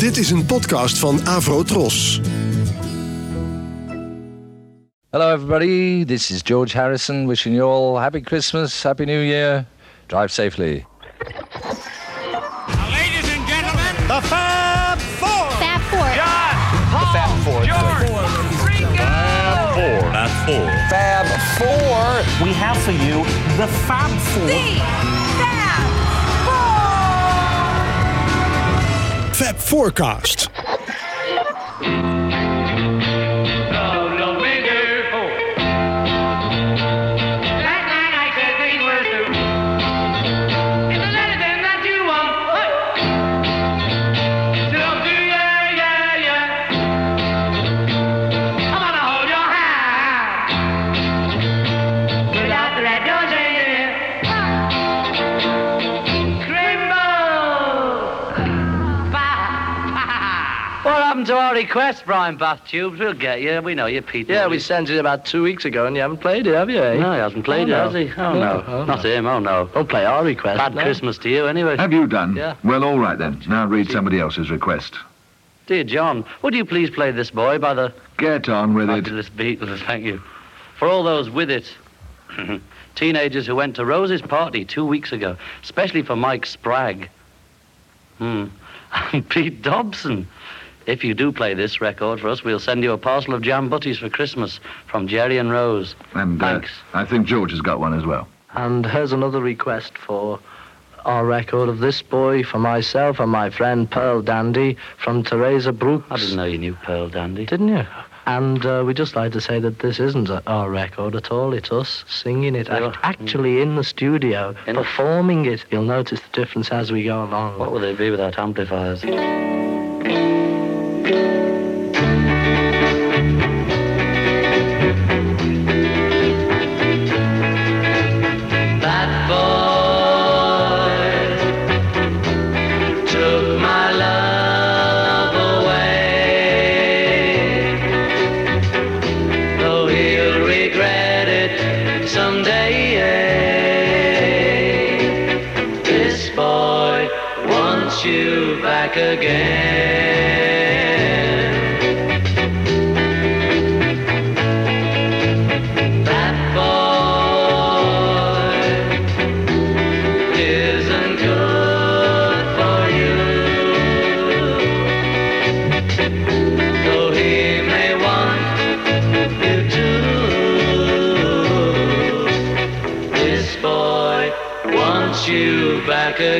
Dit is een podcast van Avro Tros. Hello, everybody. This is George Harrison wishing you all happy Christmas, happy New Year. Drive safely. Ladies and gentlemen, The Fab Four. Fab Four. John, Paul, Fab Four. George, Ringo. Fab Four. Fab Four. We have for you the Fab Four. Fab Forecast. What our request, Brian Bath Tubes? We'll get you. We know you, Peter. Yeah, we sent it about two weeks ago and you haven't played it, have you? Eh? No, he hasn't played Oh, it, no. has he? Oh, no. Oh, Not no. him, oh, no. Don't play our request. Bad no. Christmas to you, anyway. Have you done? Yeah. Well, all right then. Now read somebody else's request. Dear John, would you please play this boy by the Get on with it. fabulous Beatles? Thank you. For all those with it. Teenagers who went to Rose's party two weeks ago, especially for Mike Spragg. Hmm. And Pete Dobson. If you do play this record for us, we'll send you a parcel of jam butties for Christmas from Jerry and Rose. And uh, Thanks. I think George has got one as well. And here's another request for our record of this boy for myself and my friend Pearl Dandy from Teresa Brooks. I didn't know you knew Pearl Dandy. Didn't you? And uh, we'd just like to say that this isn't a- our record at all. It's us singing it, act- actually in the studio, In- performing it. You'll notice the difference as we go along. What would they be without amplifiers?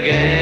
Again.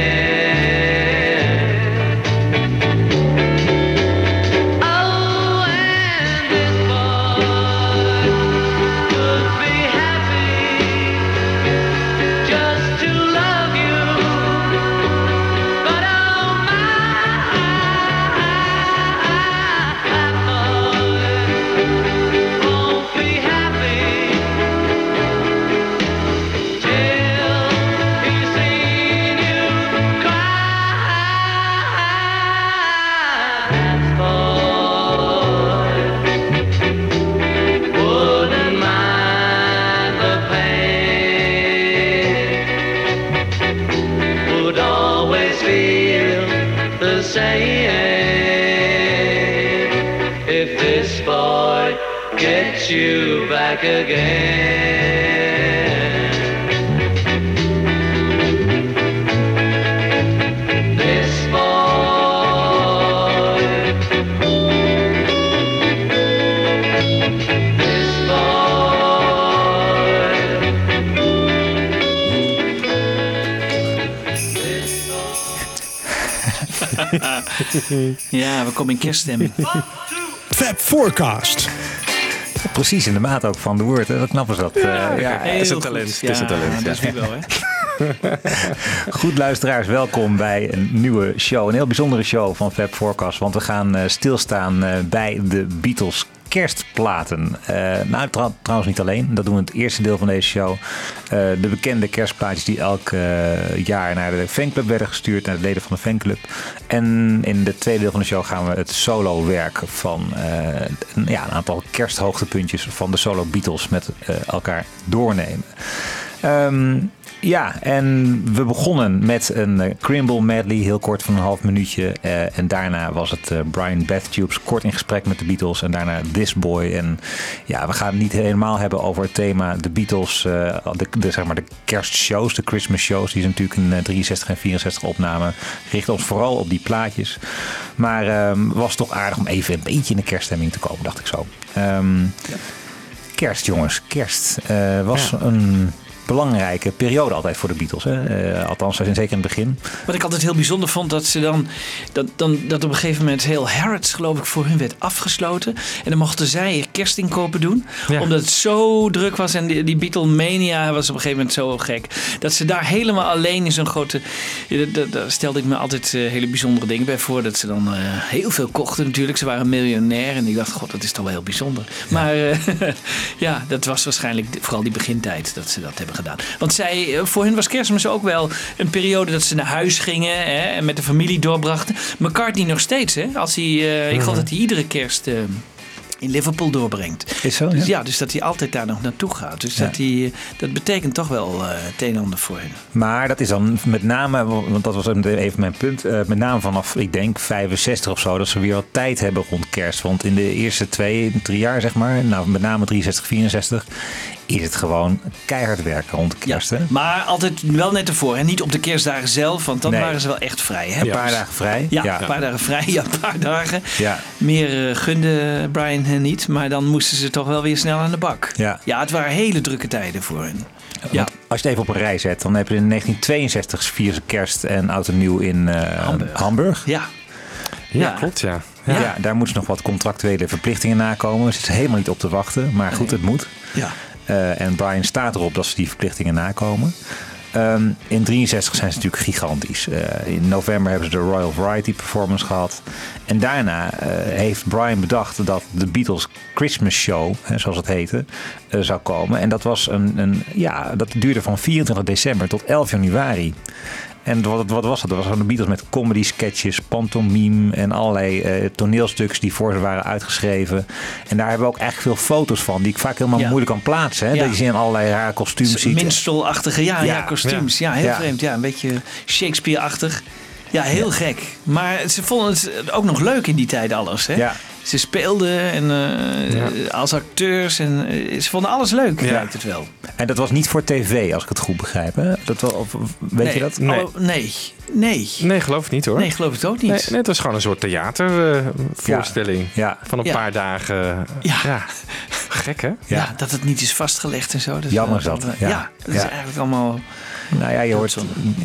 Ja, komen in kerststemming. Fab Forecast. Precies in de maat ook van de woord. Wat knap is dat. Eh, ja, is een goed. talent. Ja, is een talent. dat is ja. wie wel, hè? Goed luisteraars, welkom bij een nieuwe show. Een heel bijzondere show van Fab Forecast. Want we gaan eh, stilstaan eh, bij de Beatles kerstplaten. Eh, nou, trouw- trouwens niet alleen. Dat doen we in het eerste deel van deze show. Eh, de bekende kerstplaatjes die elk eh, jaar naar de fanclub werden gestuurd. Naar de leden van de fanclub. En in het tweede deel van de show gaan we het solo werk van eh, een, ja, een aantal kersthoogtepuntjes van de solo Beatles met eh, elkaar doornemen. Ehm, ja, en we begonnen met een eh, Crimble medley, heel kort van een half minuutje. Eh, en daarna was het eh, Brian Bethtubes kort in gesprek met de Beatles. En daarna This Boy. En ja, we gaan het niet helemaal hebben over het thema de Beatles. de, de, zeg maar de kerstshows, de Christmas shows. Die ze natuurlijk in eh, 63 en 64 opnamen. Richten ons vooral op die plaatjes. Maar ehm, was toch aardig om even een beetje in de kerststemming te komen, dacht ik zo. Ehm, Kerst, jongens. Kerst was een belangrijke periode altijd voor de Beatles. Hè? Eh, althans, zeker in het begin. Wat ik altijd heel bijzonder vond, dat ze dan, dat, dan, dat op een gegeven moment heel Harrods, geloof ik, voor hun werd afgesloten. En dan mochten zij kerstinkopen doen. Ja. Omdat het zo druk was en die, die Beatlemania was op een gegeven moment zo gek. Dat ze daar helemaal alleen in zo'n grote... Daar stelde ik me altijd eh, hele bijzondere dingen bij voor. Dat ze dan eh, heel veel kochten natuurlijk. Ze waren miljonair en ik dacht, god, dat is toch wel heel bijzonder. Maar eh, ja, dat was waarschijnlijk vooral die begintijd dat ze dat hebben gedaan. Want zij, voor hun was kerstmis ook wel een periode dat ze naar huis gingen hè, en met de familie doorbrachten. McCartney nog steeds, hè? Als hij, ik geloof dat hij iedere kerst in Liverpool doorbrengt. Is zo, Dus ja? dus dat hij altijd daar nog naartoe gaat. Dus Ja. dat, hij, dat betekent toch wel eh, het een en ander voor hen. Maar dat is dan met name, want dat was even mijn punt, eh, met name vanaf, ik denk, 65 of zo, dat ze weer wat tijd hebben rond kerst. Want in de eerste twee, drie jaar, zeg maar, nou, met name 63, 64, is het gewoon keihard werken rond kerst. hè? Maar altijd wel net ervoor. En niet op de kerstdagen zelf, want dan Nee. waren ze wel echt vrij. Hè? Een paar dagen vrij. Ja, een paar dagen vrij, ja, een paar dagen. Ja. Meer eh, gunde Brian hen niet, maar dan moesten ze toch wel weer snel aan de bak. Ja. ja het waren hele drukke tijden voor hen. Ja, Want Als je het even op een rij zet, dan heb je in 1962 vier ze kerst en oud en nieuw in eh, Hamburg. Hamburg. ja. Ja, Ja. klopt, ja. Ja. daar moeten ze nog wat contractuele verplichtingen nakomen. Ze zitten helemaal niet op te wachten, maar goed, het moet. ja. Eh, en Brian staat erop dat ze die verplichtingen nakomen. Ehm, in 63 zijn ze natuurlijk gigantisch. Eh, in november hebben ze de Royal Variety Performance gehad. En daarna eh, heeft Brian bedacht dat de Beatles Christmas Show, hè, zoals het heette, zou komen. En dat, was een, een, ja, dat duurde van 24 december tot 11 januari. En wat, wat was dat? Dat was van de Beatles met comedy sketches, pantomime en allerlei eh, toneelstuks die voor ze waren uitgeschreven. En daar hebben we ook echt veel foto's van, die ik vaak helemaal Ja. moeilijk kan plaatsen. Hè? Ja. Dat je ze in allerlei rare kostuums ziet. Minstrelachtige, ja, ja, Ja. kostuums. Ja, heel vreemd. Ja, een beetje Shakespeare-achtig. Ja, heel gek. Maar ze vonden het ook nog leuk in die tijd alles. Hè? Ja. Ze speelden en, eh, Ja. als acteurs en eh, ze vonden alles leuk, Ja. lijkt het wel. En dat was niet voor tv, als ik het goed begrijp. Hè? Dat wel, of, weet nee. je dat? Nee. Oh, nee. Nee. Nee, geloof ik niet hoor. Nee, geloof ik ook niet. Nee, nee, het was gewoon een soort theatervoorstelling. Ja. Van een Ja. paar dagen. Ja. Gek hè? ja. dat het niet is vastgelegd en zo. Dat Jammer dat, ja. Ja, dat is eigenlijk allemaal... Nou ja, je hoort.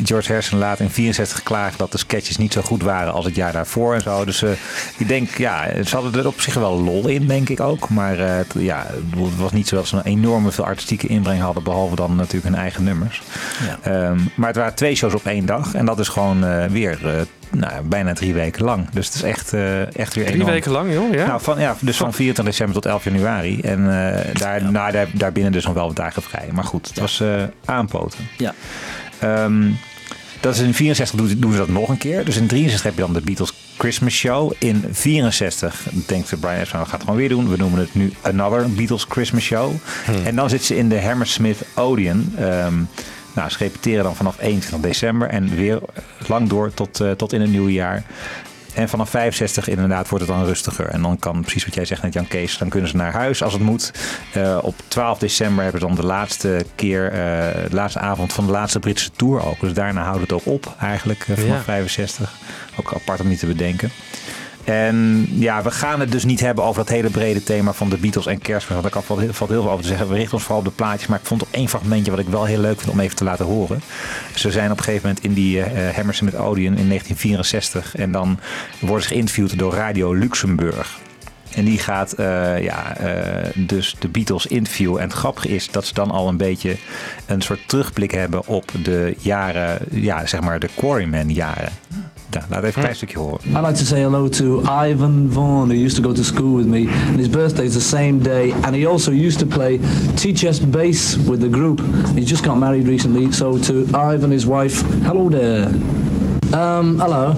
George Harrison laat in 64 klagen dat de sketches niet zo goed waren als het jaar daarvoor en zo. Dus eh, ik denk, ja, ze hadden er op zich wel lol in, denk ik ook. Maar eh, het, ja, het was niet zo dat ze een enorme veel artistieke inbreng hadden, behalve dan natuurlijk hun eigen nummers. Ja. Ehm, maar het waren twee shows op één dag en dat is gewoon eh, weer nou, bijna drie weken lang. Dus het is echt, eh, echt weer Drie enorm. weken lang joh. Ja. Nou, van, ja, dus van 24 december tot 11 januari. En eh, daar, nou, daar, daarbinnen dus nog wel wat dagen vrij. Maar goed, het was eh, aanpoten. Ja. Ehm, dat is in 64 doen, doen ze dat nog een keer. Dus in 63 heb je dan de Beatles Christmas Show. In 64 denkt de Brian Epstein, we gaan het gewoon weer doen. We noemen het nu Another Beatles Christmas Show. En dan zit ze in de Hammersmith Odeon. Ehm, nou, ze repeteren dan vanaf 21 december en weer lang door tot, eh, tot in het nieuwe jaar. En vanaf 65 inderdaad wordt het dan rustiger. En dan kan precies wat jij zegt net Jan Kees, dan kunnen ze naar huis als het moet. Eh, op 12 december hebben ze dan de laatste keer, eh, de laatste avond van de laatste Britse tour ook. Dus daarna houdt het ook op eigenlijk vanaf Ja. 65. Ook apart om niet te bedenken. En ja, we gaan het dus niet hebben over dat hele brede thema van de Beatles en kerstmis. Want daar valt heel, valt heel veel over te zeggen. We richten ons vooral op de plaatjes. Maar ik vond ook één fragmentje wat ik wel heel leuk vind om even te laten horen. Ze zijn op een gegeven moment in die eh Hammerson met Odeon in 1964. En dan worden ze geïnterviewd door Radio Luxemburg. En die gaat eh, ja, eh, dus de Beatles interviewen. En het grappige is dat ze dan al een beetje een soort terugblik hebben op de jaren, ja, zeg maar de Quarryman jaren. Nou, laat even een klein stukje horen. I'd like to say hello to Ivan Vaughan, who used to go to school with me, and his birthday is the same day. And he also used to play T-chess bass with the group. He just got married recently, so to Ivan, his wife, hello there. Um, hello.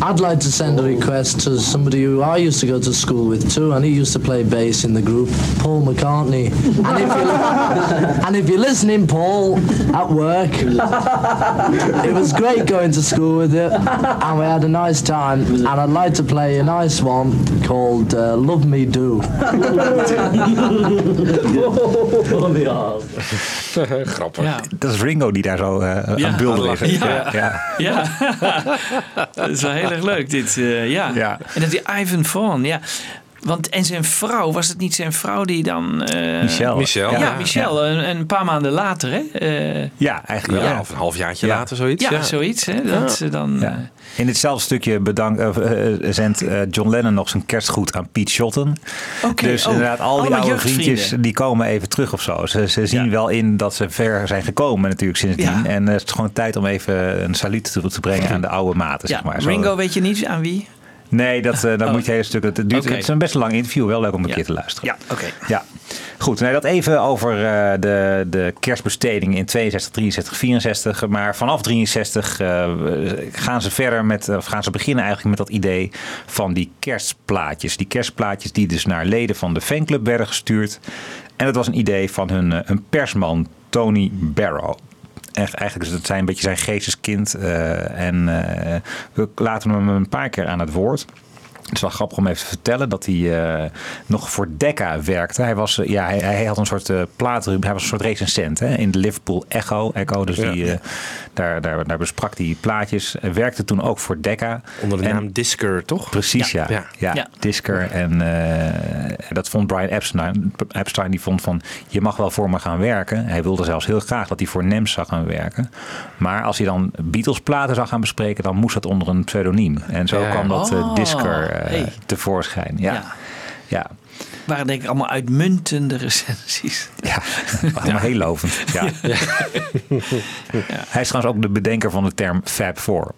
I'd like to send a request to somebody who I used to go to school with too, and he used to play bass in the group, Paul McCartney. And if, you, and if you're listening, Paul, at work, it was great going to school with you, and we had a nice time. And I'd like to play a nice one called uh, Love Me Do. Grappig. Ja. Dat is Ringo die daar zo eh Ja. aan bulder is. Ja. ja. Ja, dat is wel heel erg leuk dit. eh, ja. Ja. En dat die Ivan Vaughn, ja. Want, en zijn vrouw, was het niet zijn vrouw die dan... eh, Michel. Michel. Ja, Ja. Michel. Een, een paar maanden later, hè? Eh, Ja, eigenlijk wel. Ja, of een halfjaartje Ja. later zoiets. ja, zoiets, hè? Dat ze dan... Ja. eh, In ditzelfde stukje bedank, eh, zendt John Lennon nog zijn kerstgoed aan Pete Shotton. Oké, Dus oh, inderdaad, al die oude vriendjes die komen even terug of zo. Ze, ze zien Ja. wel in dat ze ver zijn gekomen natuurlijk sindsdien. Ja. En het is gewoon tijd om even een saluut toe te brengen aan de oude maten. ja, zeg maar. Zo- Ringo weet je niet aan wie? Nee, dat, eh, dan Oh. moet je hele stuk. Het, duurt, het is een best lang interview. Wel leuk om een Ja. keer te luisteren. Ja, oké. Ja, goed. Nee, dat even over eh, de, de kerstbesteding in 62, 63, 64. Maar vanaf 63 eh, gaan ze verder met, of gaan ze beginnen eigenlijk met dat idee van die kerstplaatjes. Die kerstplaatjes die dus naar leden van de fanclub werden gestuurd. En dat was een idee van hun, hun persman Tony Barrow. Echt, eigenlijk is het zijn een beetje zijn geesteskind. eh, en eh, we laten hem een paar keer aan het woord. Het is wel grappig om even te vertellen dat hij eh, nog voor Decca werkte. Hij, was, eh, ja, hij, hij had een soort uh, plaatrubriek, hij was een soort recensent hè, in de Liverpool Echo. Echo dus Ja. die, eh, daar, daar, daar besprak hij plaatjes. Hij werkte toen ook voor Decca. Onder de En- naam Disker, toch? Precies, ja. Ja. Ja, Ja. Disker. En eh, dat vond Brian Epstein. Epstein die vond van, je mag wel voor me gaan werken. Hij wilde zelfs heel graag dat hij voor NEMS zou gaan werken. Maar als hij dan Beatles platen zou gaan bespreken, dan moest dat onder een pseudoniem. En zo Ja. kwam dat Oh, Disker hey. tevoorschijn. Ja. Ja. Ja. Waren denk ik allemaal uitmuntende recensies. Ja, allemaal heel lovend. Ja. Hij is trouwens ook de bedenker van de term Fab Four.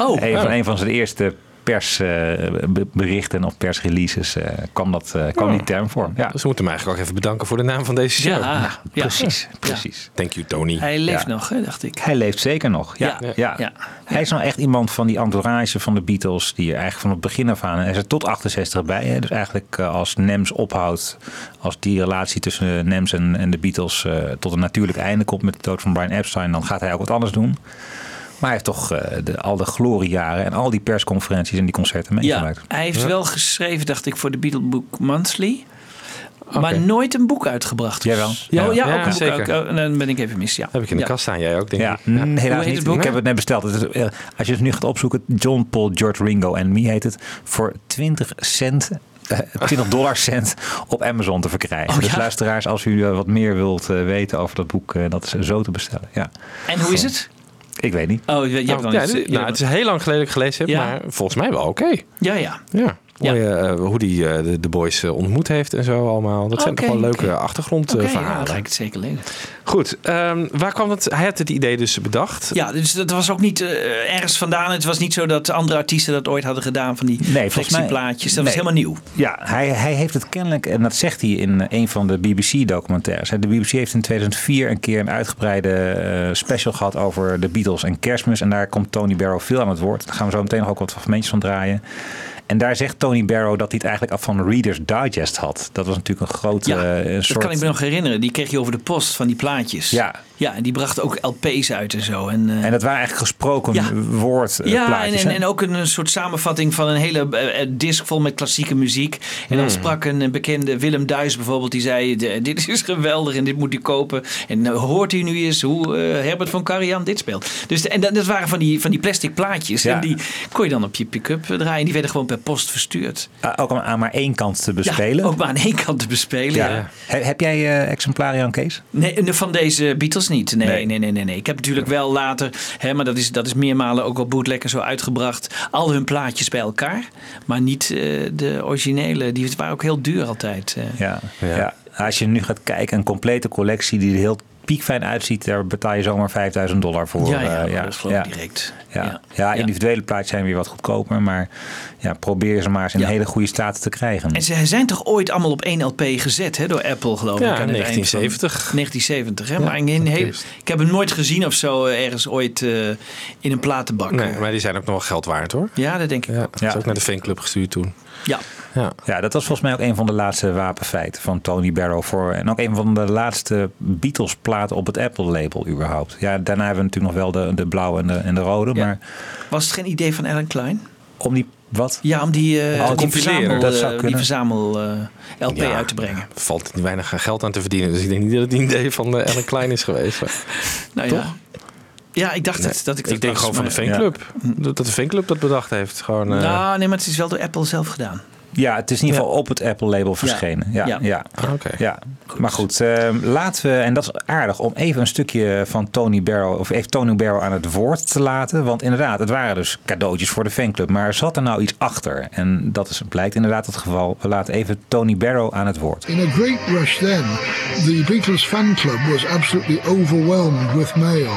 Oh, een, van, een van zijn eerste persberichten of persreleases eh, kwam, dat, eh, kwam die term voor. Ja, Dus we moeten hem eigenlijk ook even bedanken voor de naam van deze show. ja, ja. precies. precies. Thank you, Tony. Hij leeft Ja. nog, hè, dacht ik. Hij leeft zeker nog. Ja, Ja. ja. Ja. Hij is nou echt iemand van die entourage van de Beatles. Die er eigenlijk van het begin af aan. Hij is er tot 68 bij. Hè. Dus eigenlijk eh, als Nems ophoudt. Als die relatie tussen Nems en, en de Beatles eh, tot een natuurlijk einde komt. Met de dood van Brian Epstein. Dan gaat hij ook wat anders doen. Maar hij heeft toch eh, de, al de gloriejaren. En al die persconferenties en die concerten Ja, meegemaakt. hij heeft wel geschreven, dacht ik, voor de Beatle Book Monthly. Maar nooit een boek uitgebracht. Jawel. Ja, ja, Ja, ook een boek. zeker. ook. Oh, dan ben ik even mis. Ja. Heb ik in de Ja. kast staan, jij ook, denk Ja, ik. mm, Hoe helaas heet niet. het boek? Ik heb het net besteld. Eh, als je het nu gaat opzoeken, John, Paul, George, Ringo en Me heet het. Voor 20 cent, eh, 20 dollar cent op Amazon te verkrijgen. Oh, dus ja? luisteraars, als u eh, wat meer wilt eh, weten over dat boek, eh, dat is zo te bestellen. Ja. En hoe is het? Ik weet niet. Oh, je, je hebt Nou, dan ja, iets, dit- je nou, hebt- het is heel lang geleden dat ik gelezen heb, Ja. maar volgens mij wel oké. ja, ja. Ja. Ja. Eh, hoe die eh, de, de boys eh, ontmoet heeft en zo allemaal. Dat zijn toch wel leuke ja, achtergrondverhalen. dan ga ik het zeker lezen. Goed, ehm, waar kwam het? Hij had het idee dus bedacht. Ja, dus dat was ook niet ergens vandaan. Het was niet zo dat andere artiesten dat ooit hadden gedaan van die Nee, flexieplaatjes. Dat was helemaal nieuw. Ja, hij, hij heeft het kennelijk, en dat zegt hij in een van de BBC-documentaires. De BBC heeft in 2004 een keer een uitgebreide special gehad over de Beatles en kerstmis. En daar komt Tony Barrow veel aan het woord. Daar gaan we zo meteen nog ook wat fragmentjes van draaien. En daar zegt Tony Barrow dat hij het eigenlijk af van Reader's Digest had. Dat was natuurlijk een grote Ja, eh, een dat soort... kan ik me nog herinneren. Die kreeg je over de post van die plaatjes. Ja. Ja, en die brachten ook LP's uit en zo. En, eh, En dat waren eigenlijk gesproken Ja. woord eh, ja, en, plaatjes. en, ook een, een soort samenvatting van een hele eh, disc vol met klassieke muziek. En dan sprak een bekende Willem Duis bijvoorbeeld, die zei: "De- Dit is geweldig en dit moet u kopen. En hoort u nu eens hoe Herbert van Karajan dit speelt. Dus, en dat, dat waren van die, van die plastic plaatjes. Ja. En die kon je dan op je pick-up draaien. Die werden gewoon per post verstuurd. Ah, ook aan- aan maar één kant te bespelen. Ja, ook maar aan één kant te bespelen. Ja. ja. He- Heb jij exemplaren, Kees? Nee, van deze Beatles niet. Nee, Nee. nee, nee, nee. nee. Ik heb natuurlijk wel later, hè, maar dat is, dat is meermalen ook op bootleg en zo uitgebracht, al hun plaatjes bij elkaar. Maar niet eh, de originele. Die waren ook heel duur altijd. eh. Ja, ja. Als je nu gaat kijken, een complete collectie die heel piekfijn uitziet, daar betaal je zomaar 5000 dollar voor. Ja, ja, Eh, dat geloof ik direct. Ja. Ja. Ja. individuele plaatjes zijn weer wat goedkoper, maar ja, probeer ze maar eens in Ja. hele goede staat te krijgen. En ze zijn toch ooit allemaal op één LP gezet hè, door Apple, geloof Ja, ik. van- 1970. 1970, hè? Ja, maar in ik heb hem nooit gezien of zo eh, ergens ooit eh, in een platenbak. Nee, maar die zijn ook nog wel geld waard hoor. Ja, dat denk ik. Ja, dat is ook naar de fanclub gestuurd toen. Ja. Ja. Ja, dat was volgens mij ook een van de laatste wapenfeiten van Tony Barrow. Voor, en ook een van de laatste Beatles platen op het Apple label überhaupt. Ja, daarna hebben we natuurlijk nog wel de, de blauwe en de, en de rode. Ja. Maar Was het geen idee van Alan Klein? om die, wat? Ja, om die, eh, Oh, die compileren. verzamel, Dat zou eh, die kunnen. verzamel eh, LP Ja. uit te brengen. Valt er weinig geld aan te verdienen. Dus ik denk niet dat het een idee van uh, Ellen Klein is geweest. Nou Toch? ja. Ja, ik dacht het, dat ik dat ik denk gewoon van de fanclub. Dat de fanclub dat bedacht heeft. Gewoon, eh, Nou, nee, maar het is wel door Apple zelf gedaan. Ja, het is in ieder geval op het Apple label verschenen. Ja, Ja. ja. Ah, Oké. ja. Maar goed, eh, laten we, en dat is aardig, om even een stukje van Tony Barrow, of even Tony Barrow aan het woord te laten. Want inderdaad, het waren dus cadeautjes voor de fanclub. Maar zat er nou iets achter? En dat is, blijkt inderdaad het geval. We laten even Tony Barrow aan het woord. In a great rush then, the Beatles fan club was absolutely overwhelmed with mail.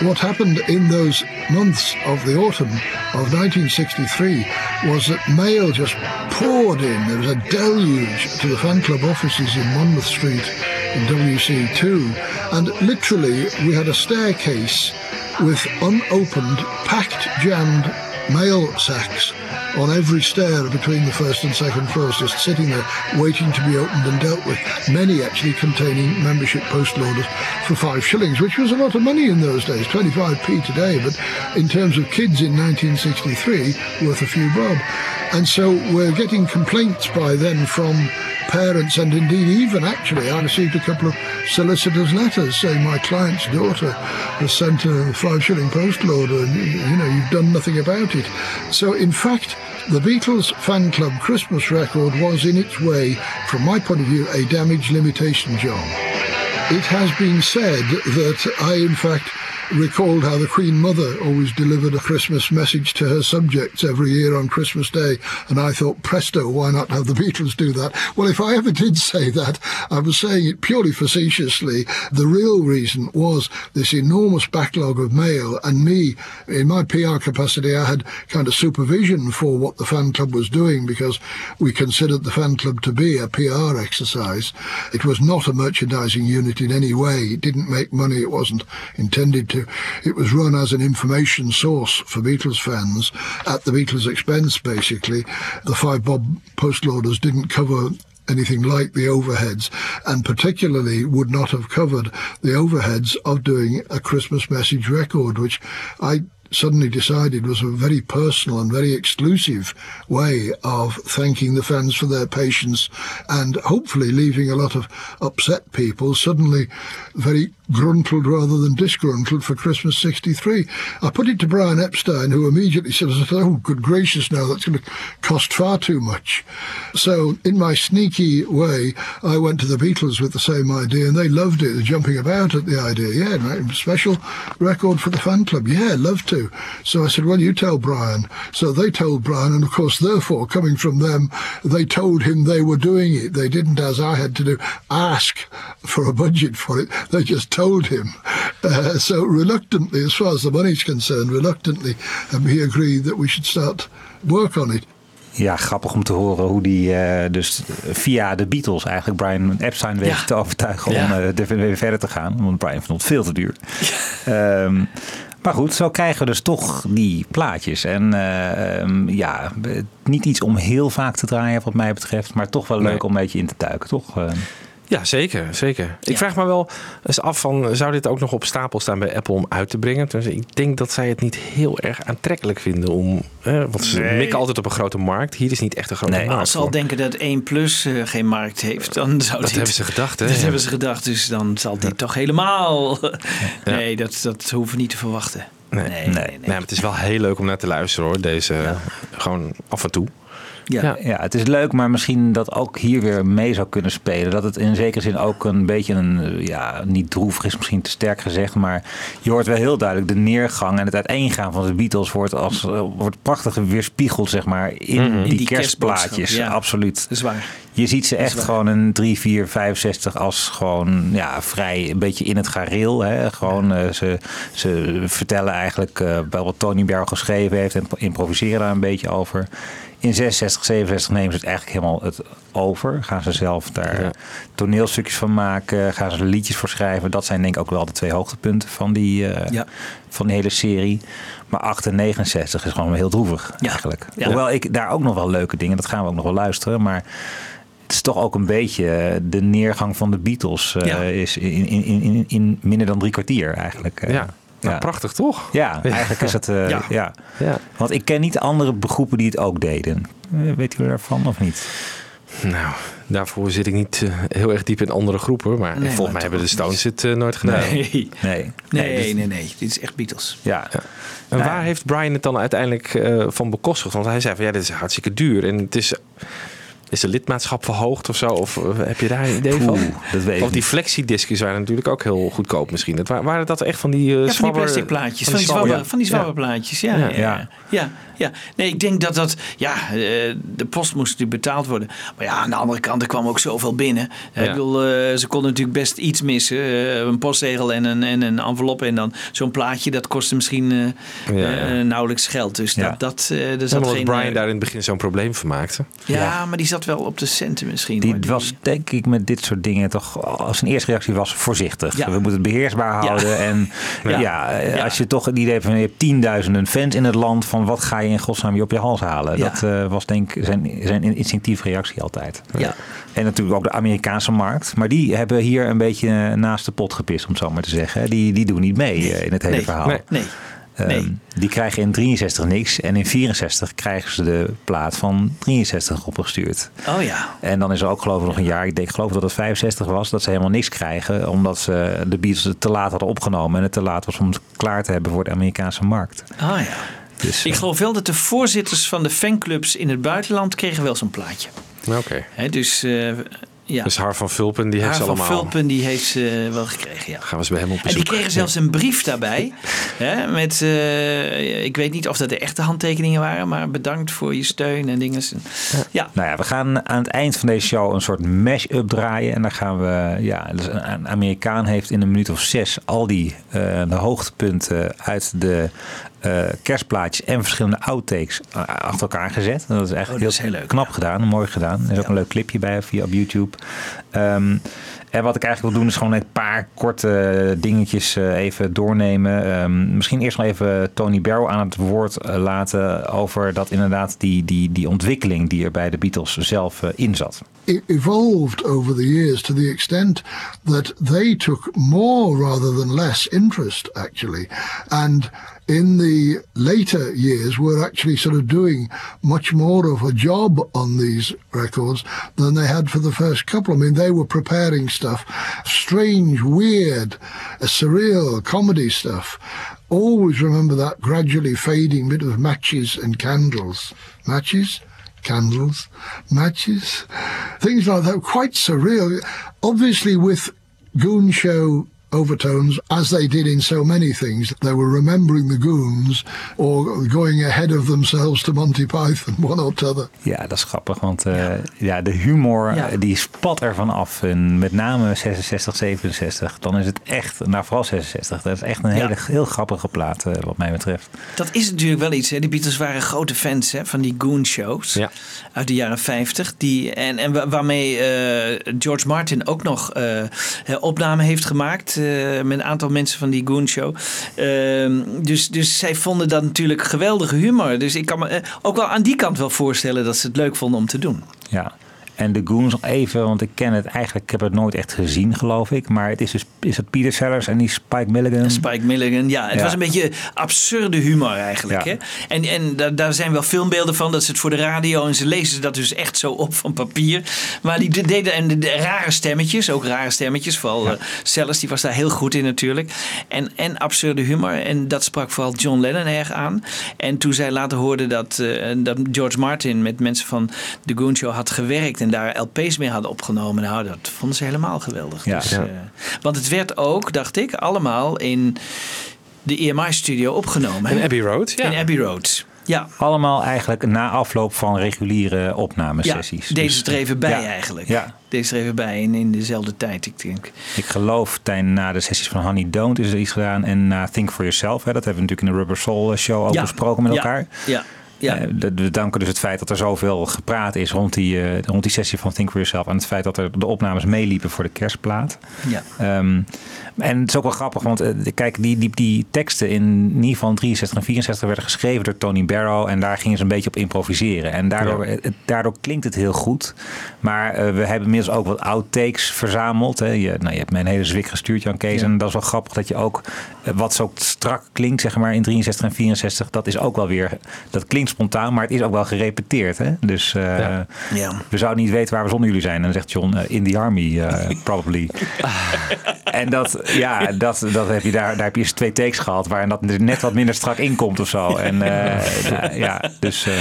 What happened in those months of the autumn of 1963 was that mail just poured in. There was a deluge to the fan club offices in Monmouth Street in WC2. And literally, we had a staircase with unopened, packed, jammed mail sacks on every stair between the first and second floors, just sitting there waiting to be opened and dealt with. Many actually containing membership postal orders for five shillings, which was a lot of money in those days, 25p today, but in terms of kids in 1963, worth a few bob. And so we're getting complaints by then from parents and indeed even actually I received a couple of solicitors letters saying my client's daughter has sent a five shilling postal order and you know you've done nothing about it. So in fact the Beatles fan club Christmas record was in its way from my point of view a damage limitation job. It has been said that I in fact recalled how the Queen Mother always delivered a Christmas message to her subjects every year on Christmas Day. And I thought, presto, why not have the Beatles do that? Well, if I ever did say that, I was saying it purely facetiously. The real reason was this enormous backlog of mail and me, in my PR capacity, I had kind of supervision for what the fan club was doing because we considered the fan club to be a PR exercise. It was not a merchandising unit in any way. It didn't make money. It wasn't intended It was run as an information source for Beatles fans at the Beatles' expense, basically. The five bob postal orders didn't cover anything like the overheads, and particularly would not have covered the overheads of doing a Christmas message record, which I suddenly decided was a very personal and very exclusive way of thanking the fans for their patience and hopefully leaving a lot of upset people suddenly very gruntled rather than disgruntled for Christmas 63. I put it to Brian Epstein, who immediately said, Oh, good gracious, now that's going to cost far too much. So, in my sneaky way, I went to the Beatles with the same idea, and they loved it. They're jumping about at the idea. Yeah, special record for the fan club. Yeah, love to. So I said, Well, you tell Brian. So they told Brian, and of course, therefore, coming from them, they told him they were doing it. They didn't, as I had to do, ask for a budget for it. They just told him. Uh, so reluctantly, as far as the money's concerned, reluctantly, um, he agreed that we should start work on it. Ja, grappig om te horen hoe die eh, dus via de Beatles eigenlijk Brian Epstein weet Ja. te overtuigen Ja. om eh, er weer verder te gaan. Want Brian vond het veel te duur. Ehm, maar goed, zo krijgen we dus toch die plaatjes. En eh, ehm, ja, niet iets om heel vaak te draaien wat mij betreft. Maar toch wel leuk Nee. om een beetje in te duiken, toch? Ja, zeker. zeker. Ik vraag me wel eens af van, zou dit ook nog op stapel staan bij Apple om uit te brengen? Dus ik denk dat zij het niet heel erg aantrekkelijk vinden om... Eh, want ze Nee. mikken altijd op een grote markt. Hier is niet echt een grote markt als ze al denken dat 1 Plus eh, geen markt heeft, dan zou Dat dit- hebben ze gedacht, hè? Dat Ja. hebben ze gedacht, dus dan zal dit toch helemaal... Nee, dat, dat hoeven we niet te verwachten. Nee. Nee, Nee, maar het is wel heel leuk om naar te luisteren hoor. Deze gewoon af en toe. Ja. Ja. het is leuk, maar misschien dat ook hier weer mee zou kunnen spelen. Dat het in zekere zin ook een beetje een, ja, niet droevig is misschien te sterk gezegd, maar je hoort wel heel duidelijk de neergang en het uiteengaan van de Beatles wordt als eh, wordt prachtig weerspiegeld, zeg maar, in, Mhm. Die, die kerstplaatjes. ja. Absoluut. Dat is waar. Je ziet ze echt gewoon een 3, 4, 65 als gewoon ja, vrij een beetje in het gareel. Hè? Gewoon, eh, ze, ze vertellen eigenlijk eh, bij wat Tony Berg geschreven heeft en improviseren daar een beetje over. In 66, 67 nemen ze het eigenlijk helemaal het over. Gaan ze zelf daar toneelstukjes van maken. Gaan ze er liedjes voor schrijven. Dat zijn denk ik ook wel de twee hoogtepunten van die, eh, Ja. van die hele serie. Maar 8 en 69 is gewoon heel droevig eigenlijk. Hoewel ik daar ook nog wel leuke dingen, dat gaan we ook nog wel luisteren. Maar het is toch ook een beetje eh, de neergang van de Beatles. eh, is in, in, in, in, in minder dan drie kwartier eigenlijk. Ja. Nou, prachtig toch? Ja, eigenlijk is het. eh, Ja. ja. Ja. Want ik ken niet andere groepen die het ook deden. Eh, Weet u daarvan of niet? Nou, daarvoor zit ik niet eh, heel erg diep in andere groepen. Maar Nee, volgens maar mij hebben de Stones het nooit gedaan. Nee. Nee. Nee, dus- nee, nee, Dit is echt Beatles. Ja. En waar heeft Brian het dan uiteindelijk eh, van bekostigd? Want hij zei van ja, dit is hartstikke duur. En het is, is de lidmaatschap verhoogd of zo? Of eh, heb je daar een idee van? Oeh, dat weet ik Of die niet. flexidiscjes waren natuurlijk ook heel goedkoop misschien. Wa- waren dat echt van die eh Ja, van die plastic plaatjes. Van die zwabber- zwabber, van die Ja. zwabberplaatjes. Ja, Ja. ja. Ja. Ja, ja. Nee, ik denk dat dat... Ja, eh, de post moest natuurlijk betaald worden. Maar ja, aan de andere kant, er kwam ook zoveel binnen. Ja. Ik bedoel, eh, ze konden natuurlijk best iets missen. Eh, een postzegel en een, en een envelop. En dan zo'n plaatje, dat kostte misschien Ja, ja. nauwelijks geld. Dus Ja. dat, dat, eh, er zat geen... Brian daar in het begin zo'n probleem van maakte. ja, maar die zat wel op de centen misschien. Die hoor. was denk ik met dit soort dingen toch als een eerste reactie was voorzichtig. Ja. We moeten het beheersbaar houden. En ja, als je toch het idee hebt van je hebt tienduizenden fans in het land, van wat ga je in godsnaam je op je hals halen? Ja. Dat eh, was denk ik zijn, zijn instinctieve reactie altijd. Ja. En natuurlijk ook de Amerikaanse markt. Maar die hebben hier een beetje eh, naast de pot gepist, om het zo maar te zeggen. Die, die doen niet mee eh, in het hele Nee. verhaal. Nee. Nee. Ehm, Nee. Die krijgen in 63 niks. En in 64 krijgen ze de plaat van 63 opgestuurd. Oh ja. En dan is er ook geloof ik nog een jaar, ik denk geloof dat het 65 was, dat ze helemaal niks krijgen. Omdat ze de Beatles het te laat hadden opgenomen. En het te laat was om het klaar te hebben voor de Amerikaanse markt. Ah ja. Dus, Ik eh, geloof wel dat de voorzitters van de fanclubs in het buitenland kregen wel zo'n plaatje. Oké. Hè, dus eh, ja, Dus Har van Vulpen, die heeft Haar ze van allemaal. Vulpen die heeft ze wel gekregen, ja. Gaan we eens bij hem op En die kregen zelfs een brief daarbij. hè, met, eh, ik weet niet of dat de echte handtekeningen waren, maar bedankt voor je steun en dingen. Ja, Nou ja, we gaan aan het eind van deze show een soort mash-up draaien. En dan gaan we, ja, dus een een Amerikaan heeft in een minuut of zes al die eh, de hoogtepunten uit de eh, kerstplaatjes en verschillende outtakes eh, achter elkaar gezet. Dat is echt Oh, dat heel, is heel leuk, knap gedaan, mooi gedaan. Er is ook een leuk clipje bij via op YouTube. Ehm, en wat ik eigenlijk wil doen is gewoon een paar korte dingetjes eh, even doornemen. Ehm, misschien eerst nog even Tony Barrow aan het woord laten over dat inderdaad die, die, die ontwikkeling die er bij de Beatles zelf in zat. it evolved over the years to the extent that they took more rather than less interest, actually. And in the later years, were actually sort of doing much more of a job on these records than they had for the first couple. I mean, they were preparing stuff, strange, weird, uh, surreal comedy stuff. Always remember that gradually fading bit of matches and candles. Matches? candles, matches, things like that. Quite surreal. Obviously, with Goon Show overtones, as they did in so many things, they were remembering the goons or going ahead of themselves to Monty Python, one or t'other. Ja, dat is grappig, want eh, ja. de humor Ja. eh, die spat ervan af. En met name 66, 67, dan is het echt, nou vooral 66, dat is echt een Ja. hele, heel grappige plaat eh, wat mij betreft. dat is natuurlijk wel iets. Hè. De Beatles waren grote fans hè, van die Goon Shows Ja. uit de jaren 50. Die, en, en wa- waarmee eh, George Martin ook nog eh opname heeft gemaakt met een aantal mensen van die Goon Show. Ehm, dus, dus zij vonden dat natuurlijk geweldige humor. Dus ik kan me eh, ook wel aan die kant wel voorstellen dat ze het leuk vonden om te doen. Ja. En de Goons nog even, want ik ken het eigenlijk, ik heb het nooit echt gezien geloof ik. Maar het is dus, is het Peter Sellers en die Spike Milligan? Spike Milligan, ja. Het Ja. was een beetje absurde humor eigenlijk. Ja. Hè? En, en daar, daar zijn wel filmbeelden van. Dat ze het voor de radio en ze lezen dat dus echt zo op van papier. Maar die de- deden en de, de rare stemmetjes, ook rare stemmetjes. Vooral eh, Sellers, die was daar heel goed in natuurlijk. En, en absurde humor. En dat sprak vooral John Lennon erg aan. En toen zij later hoorden dat, eh, dat George Martin met mensen van The Goon Show had gewerkt. En daar LP's mee hadden opgenomen. Nou, dat vonden ze helemaal geweldig. Ja. Dus, Ja. eh, want het werd ook, dacht ik, allemaal in de EMI-studio opgenomen. In Abbey Road, ja. In Abbey Road. Ja. Allemaal eigenlijk na afloop van reguliere opnamesessies. Ja, deze Dus, er even bij ja, eigenlijk. Ja. Deze er even bij in, in dezelfde tijd, ik denk. Ik geloof tijdens na de sessies van Honey Don't is er iets gedaan. En na Think For Yourself, hè, dat hebben we natuurlijk in de Rubber Soul show ook Ja. besproken met Ja. elkaar. Ja. Ja. Eh, we danken dus het feit dat er zoveel gepraat is rond die, eh, rond die sessie van Think For Yourself. En het feit dat er de opnames meeliepen voor de kerstplaat. Ja. Ehm, en het is ook wel grappig, want eh, kijk, die, die, die teksten in ieder geval in 63 en 64 werden geschreven door Tony Barrow. En daar gingen ze een beetje op improviseren. En daardoor, daardoor klinkt het heel goed. Maar eh, we hebben inmiddels ook wat outtakes verzameld. Hè. Je, nou, je hebt mij een hele zwik gestuurd, Jan Kees. Ja. En dat is wel grappig dat je ook, eh, wat zo strak klinkt, zeg maar, in 63 en 64, dat is ook wel weer, dat klinkt spontaan, maar het is ook wel gerepeteerd. Hè? Dus eh, Ja. we zouden niet weten waar we zonder jullie zijn. En dan zegt John, eh, in the army, eh, probably. En dat, ja, dat, dat heb je daar, daar heb je eens twee takes gehad waarin dat er net wat minder strak in komt of zo. En eh, ja, dus. eh,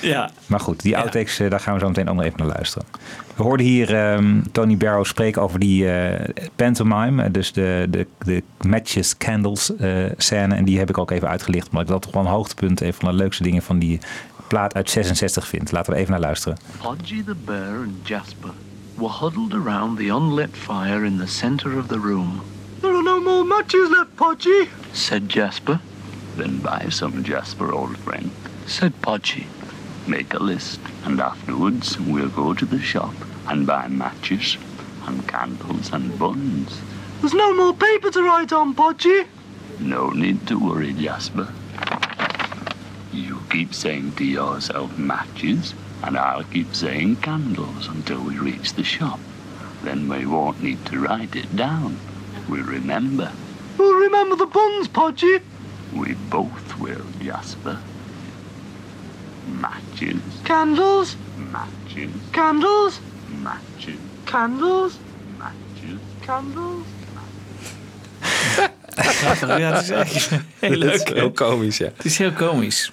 Ja. maar goed, die outtakes, daar gaan we zo meteen ook nog even naar luisteren. We hoorden hier ehm, Tony Barrow spreken over die eh, pantomime, eh, dus de, de, de matches, candles eh, scène. En die heb ik ook even uitgelicht, omdat ik dat toch wel een hoogtepunt, een van de leukste dingen van die plaat uit 66 vind. Laten we even naar luisteren. Podgy the bear and Jasper were huddled around the unlit fire in the center of the room. There are no more matches left, Podgy. Said Jasper. Then buy some, Jasper, old friend. Said Podgy. Make a list, and afterwards we'll go to the shop and buy matches and candles and buns. There's no more paper to write on, Podgy. No need to worry, Jasper. You keep saying to yourself matches, and I'll keep saying candles until we reach the shop. Then we won't need to write it down. We'll remember. We'll remember the buns, Podgy. We both will, Jasper. Matches, Candles, matches, candles, matches, candles, matches. candles. Ja, het is echt heel leuk. Het is heel komisch, ja. Het is heel komisch.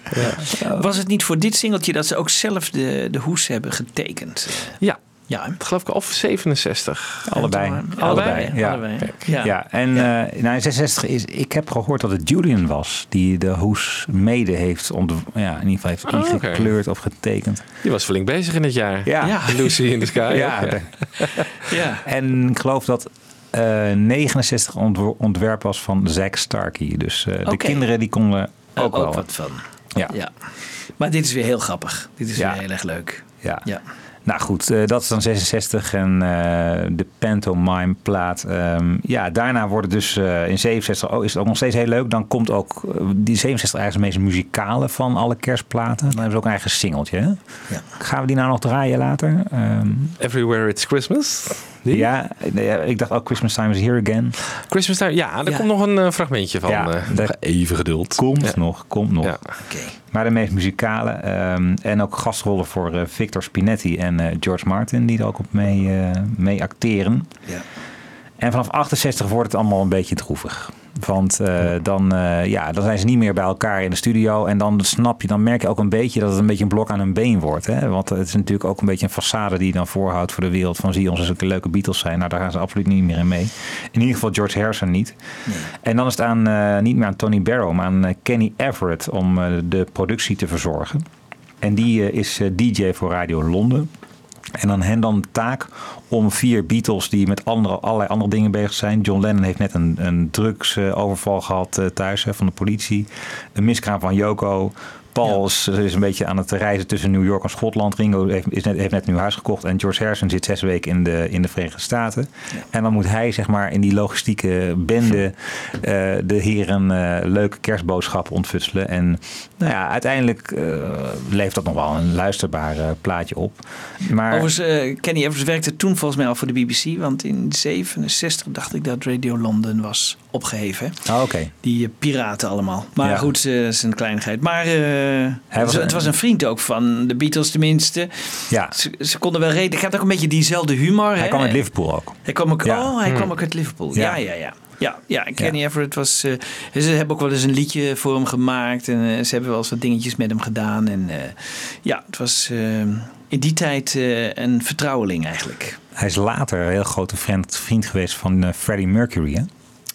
Was het niet voor dit singeltje dat ze ook zelf de, de hoes hebben getekend? Ja. Ja, geloof ik of 67. Allebei. Allebei, ja. allebei. Ja. Ja. en eh nou, in 66 is, ik heb gehoord dat het Julian was die de hoes mede heeft, ont, ja, in ieder geval heeft Oh, ingekleurd of getekend. Die was flink bezig in het jaar. Ja. Ja. Lucy in the Sky. Ja, Ja. En ik geloof dat eh 69 ontw- ontwerp was van Zack Starkey. Dus eh, de kinderen die konden ook, Ook, wel. wat van. Ja. Ja. Maar dit is weer heel grappig. Dit is Ja. weer heel erg leuk. Ja. Ja. Nou goed, eh, dat is dan 66 en eh, de pantomime plaat. ehm, ja, daarna wordt het dus eh, in 67 oh, is het ook nog steeds heel leuk. Dan komt ook die 67 eigenlijk de meest muzikale van alle kerstplaten. Dan hebben ze ook een eigen singeltje. Hè? Ja. Gaan we die nou nog draaien later? Ehm, Everywhere It's Christmas. Die? ja, ik dacht ook Christmas Time is Here Again. Christmas Time. Ja, er Ja. komt nog een eh, fragmentje van. Ja, eh, even geduld. Komt Ja. nog, komt nog. Ja. Oké. Maar de meest muzikale. ehm, en ook gastrollen voor eh, Victor Spinetti en eh, George Martin, die er ook op mee, eh, mee acteren. Ja. En vanaf 68 wordt het allemaal een beetje droevig. Want eh, dan, eh, ja, dan zijn ze niet meer bij elkaar in de studio. En dan snap je, dan merk je ook een beetje dat het een beetje een blok aan hun been wordt. Hè? Want het is natuurlijk ook een beetje een façade die je dan voorhoudt voor de wereld. Van zie ons eens een leuke Beatles zijn. Nou, daar gaan ze absoluut niet meer in mee. In ieder geval George Harrison niet. En dan is het aan, eh, niet meer aan Tony Barrow, maar aan Kenny Everett om de productie te verzorgen. En die is DJ voor Radio Londen. En aan hen dan de taak om vier Beatles die met andere, allerlei andere dingen bezig zijn. John Lennon heeft net een, een drugsoverval gehad eh, thuis hè, van de politie. Een miskraam van Yoko. Paul is, is een beetje aan het reizen tussen New York en Schotland. Ringo heeft, is net, heeft net een nieuw huis gekocht. En George Harrison zit zes weken in de, in de Verenigde Staten. En dan moet hij zeg maar in die logistieke bende eh, de heren eh, leuke kerstboodschappen ontfutselen. En nou ja, uiteindelijk eh, levert dat nog wel een luisterbaar eh, plaatje op. Maar Overigens, eh, Kenny Evers werkte toen volgens mij al voor de BBC. Want in 67 dacht ik dat Radio London was opgeheven. Ah, oké. Die eh, piraten allemaal. Maar Ja. goed, eh, dat is een kleinigheid. Maar eh, Hij was het, een- was een vriend ook van de Beatles tenminste. Ja. Ze, ze konden wel reden. Ik had ook een beetje diezelfde humor. hij hè. kwam uit Liverpool ook. Hij kwam ook, Ja. Oh, hij Hmm. kwam ook uit Liverpool. Ja. Ja, ja, ja. Ja, ja, en Kenny Everett was. eh, ze hebben ook wel eens een liedje voor hem gemaakt. En ze hebben wel eens wat dingetjes met hem gedaan. En eh, ja, het was in die tijd eh, een vertrouweling eigenlijk. Hij is later een heel grote vriend, vriend geweest van Freddie Mercury. Hè?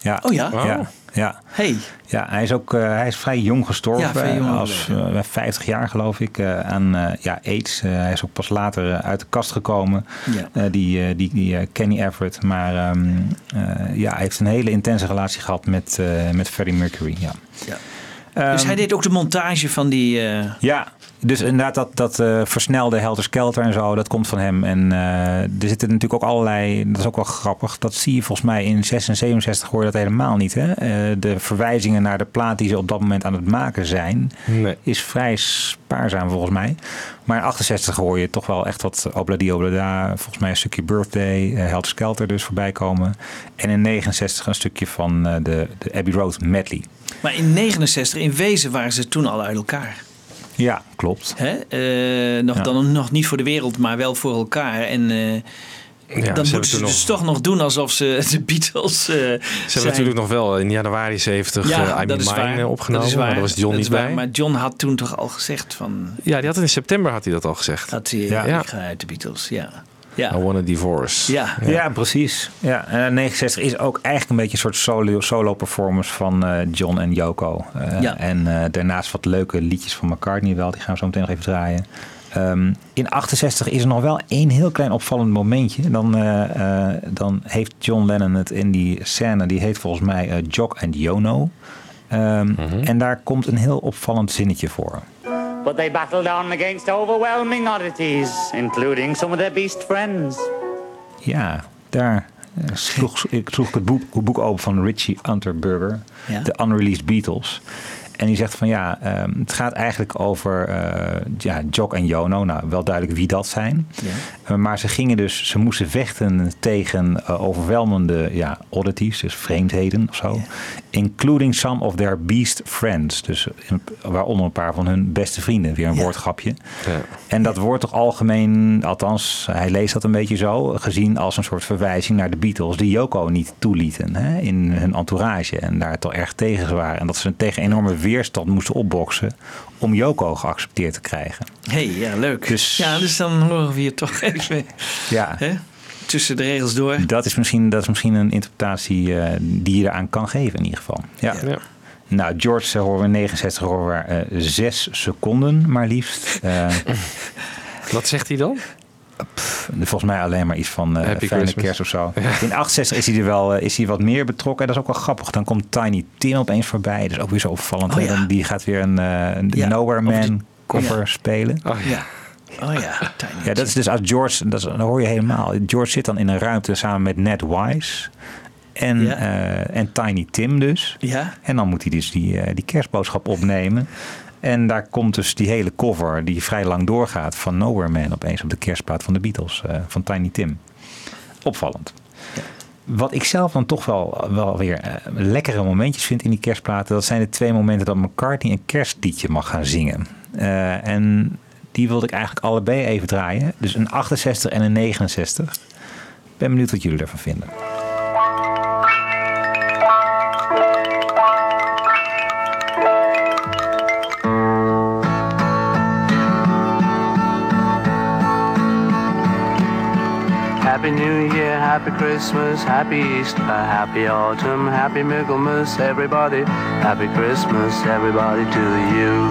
Ja. Oh ja? ja. Ja. Hey. Ja, hij is ook eh, hij is vrij jong gestorven. Ja, vrij jong eh, als eh, 50 jaar geloof ik eh, aan eh, ja, AIDS. Eh, hij is ook pas later eh, uit de kast gekomen. Ja. Eh, die eh, die, die eh, Kenny Everett. Maar ehm, eh, ja, hij heeft een hele intense relatie gehad met, eh, met Freddie Mercury. Ja. Ja. Ehm, dus hij deed ook de montage van die... eh, Ja, dus inderdaad dat, dat eh, versnelde Helter Skelter en zo, dat komt van hem. En eh, er zitten natuurlijk ook allerlei, dat is ook wel grappig, dat zie je volgens mij in 6 en 67 hoor je dat helemaal niet. Hè? Eh, de verwijzingen naar de plaat die ze op dat moment aan het maken zijn, is vrij spaarzaam volgens mij. Maar in 68 hoor je toch wel echt wat Obladi Oblada, volgens mij een stukje Birthday, Helter Skelter dus voorbij komen. En in 69 een stukje van eh, de, de Abbey Road medley. Maar in 69, in wezen waren ze toen al uit elkaar. Ja, klopt. Hè? Eh, nog, Ja. Dan nog niet voor de wereld, maar wel voor elkaar. En hebben dan moeten toen ze nog- dus toch nog doen alsof ze de Beatles eh, Ze zijn. hebben natuurlijk nog wel in januari 70 ja, I dat is Mine opgenomen. Dat is waar. Maar daar was John Dat niet bij. Maar John had toen toch al gezegd van... Ja, die had in september had hij dat al gezegd. Dat hij, ja. ik ga uit de Beatles, ja. Ja. I want a divorce. Ja. Ja, precies. Ja, en 69 is ook eigenlijk een beetje een soort solo, solo performance van eh, John en Yoko. Eh, Ja. En eh, daarnaast wat leuke liedjes van McCartney wel. Die gaan we zo meteen nog even draaien. Ehm, in 68 is er nog wel één heel klein opvallend momentje. Dan, eh, eh, dan heeft John Lennon het in die scène, die heet volgens mij eh, Jock and Jono. Ehm, En daar komt een heel opvallend zinnetje voor. But they battled on against overwhelming oddities, including some of their beast friends. Ja, daar eh, sloeg ik sloeg het boek, het boek open van Richie Unterberger, Ja. de Unreleased Beatles. En die zegt van ja, ehm, het gaat eigenlijk over eh ja, Jock en Jono. Nou, wel duidelijk wie dat zijn. Eh, maar ze gingen dus, ze moesten vechten tegen eh, overweldigende ja, oddities, dus vreemdheden of zo. Including some of their beast friends. Dus in- waaronder een paar van hun beste vrienden. Weer een woordgrapje. En dat wordt toch algemeen, althans, hij leest dat een beetje zo, gezien als een soort verwijzing naar de Beatles, die Yoko niet toelieten hè, in hun entourage. En daar toch erg tegen waren. En dat ze tegen enorme weerstand moesten opboksen om Yoko geaccepteerd te krijgen. hey, ja, leuk. Dus- ja, dus dan horen we hier toch even Ja. hè, tussen de regels door. Dat is misschien, dat is misschien een interpretatie eh, die je eraan kan geven in ieder geval. Ja. Nou, George eh, horen we in 69 horen we eh, zes seconden maar liefst. Eh, Wat zegt hij dan? Volgens mij alleen maar iets van eh Happy fijne Christmas. kerst of zo. In 68 is hij er wel eh, is hij wat meer betrokken. En dat is ook wel grappig. Dan komt Tiny Tim opeens voorbij. Dat is ook weer zo opvallend. Oh, ja. Die gaat weer een, eh, een Ja, Nowhere Man ja. spelen. Oh ja. Oh ja, Tiny Ja, dat is dus als George, dat is, dan hoor je helemaal. George zit dan in een ruimte samen met Ned Wise. En, Ja. eh, en Tiny Tim dus. Ja. En dan moet hij dus die, eh, die kerstboodschap opnemen. En daar komt dus die hele cover die vrij lang doorgaat van Nowhere Man opeens op de kerstplaat van de Beatles eh, van Tiny Tim. Opvallend. Wat ik zelf dan toch wel, wel weer eh, lekkere momentjes vind in die kerstplaten, dat zijn de twee momenten dat McCartney een kerstliedje mag gaan zingen. Eh, en die wilde ik eigenlijk allebei even draaien. Dus een 68 en een 69. Ik ben benieuwd wat jullie ervan vinden. Happy New Year, Happy Christmas, Happy Easter, Happy Autumn, Happy Michaelmas, everybody. Happy Christmas, everybody to you.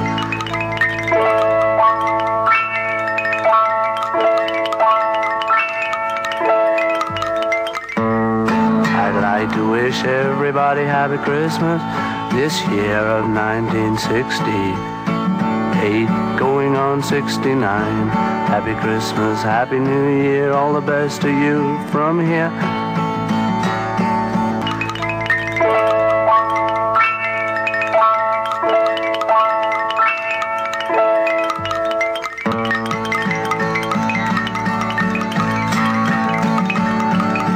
I'd like to wish everybody Happy Christmas this year of 1968, going on 69. Happy Christmas, Happy New Year, all the best to you from here.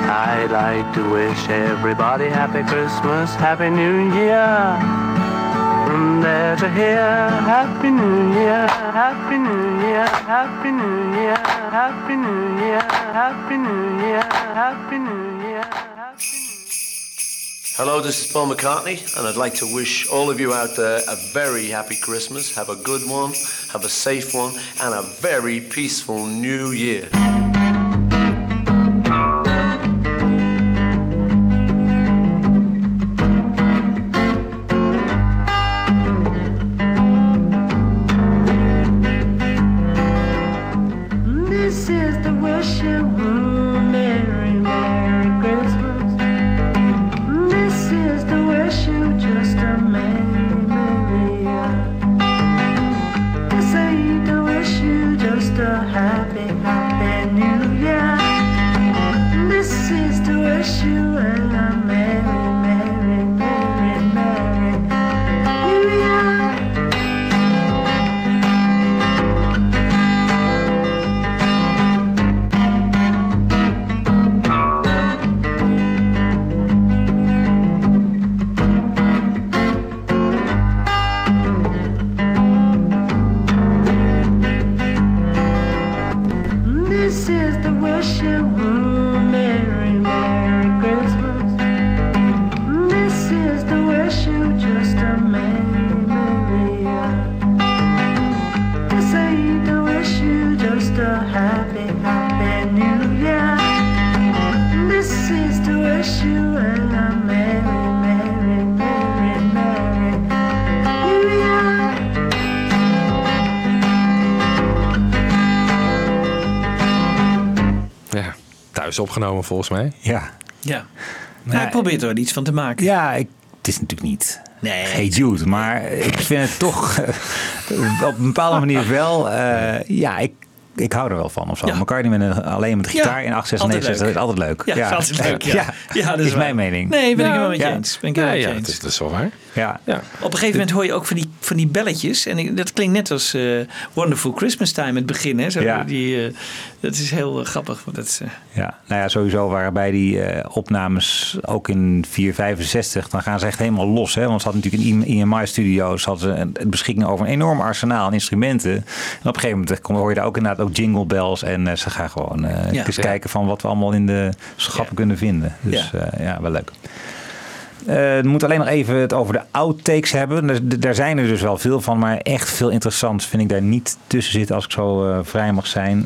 I'd like to wish everybody Happy Christmas, Happy New Year. Happy New Year, Happy New Year, Happy New Year, Happy New Year, Happy New Year, Happy New Year. Hello, this is Paul McCartney, and I'd like to wish all of you out there a very happy Christmas. Have a good one, have a safe one, and a very peaceful new year. Thuis opgenomen volgens mij. Ja. Ja. Nou, hij probeert er wel iets van te maken. Ja, ik, het is natuurlijk niet Nee. Hey Jude, maar ik vind het toch eh, op een bepaalde manier wel. eh, ja, ik, ik hou er wel van of zo. McCartney met een, alleen met de gitaar Ja, in 896 altijd is altijd leuk. Ja, altijd leuk, ja. Ja, dat is is mijn mening. Nee, ben ik helemaal met je Ja. eens. Ben ik Ja, ja, eens. dat is, dat is wel waar. Ja. ja. Op een gegeven moment hoor je ook van die, van die belletjes. En ik- dat klinkt net als eh, Wonderful Christmas Time, het begin. Hè? Zo, Ja. die, eh, dat is heel eh, grappig. want Dat is, Ja, nou ja, sowieso waren bij die opnames ook in 465, dan gaan ze echt helemaal los. Hè? Want ze hadden natuurlijk in een beschikking over een enorm arsenaal aan instrumenten. En op een gegeven moment kom- hoor je daar ook inderdaad ook jingle bells. En ze gaan gewoon Ja. eens kijken van wat we allemaal in de schappen kunnen vinden. Dus ja wel leuk. Eh, we moeten alleen nog even het over de outtakes hebben. Daar zijn er dus wel veel van, maar echt veel interessants vind ik daar niet tussen zitten als ik zo eh, vrij mag zijn.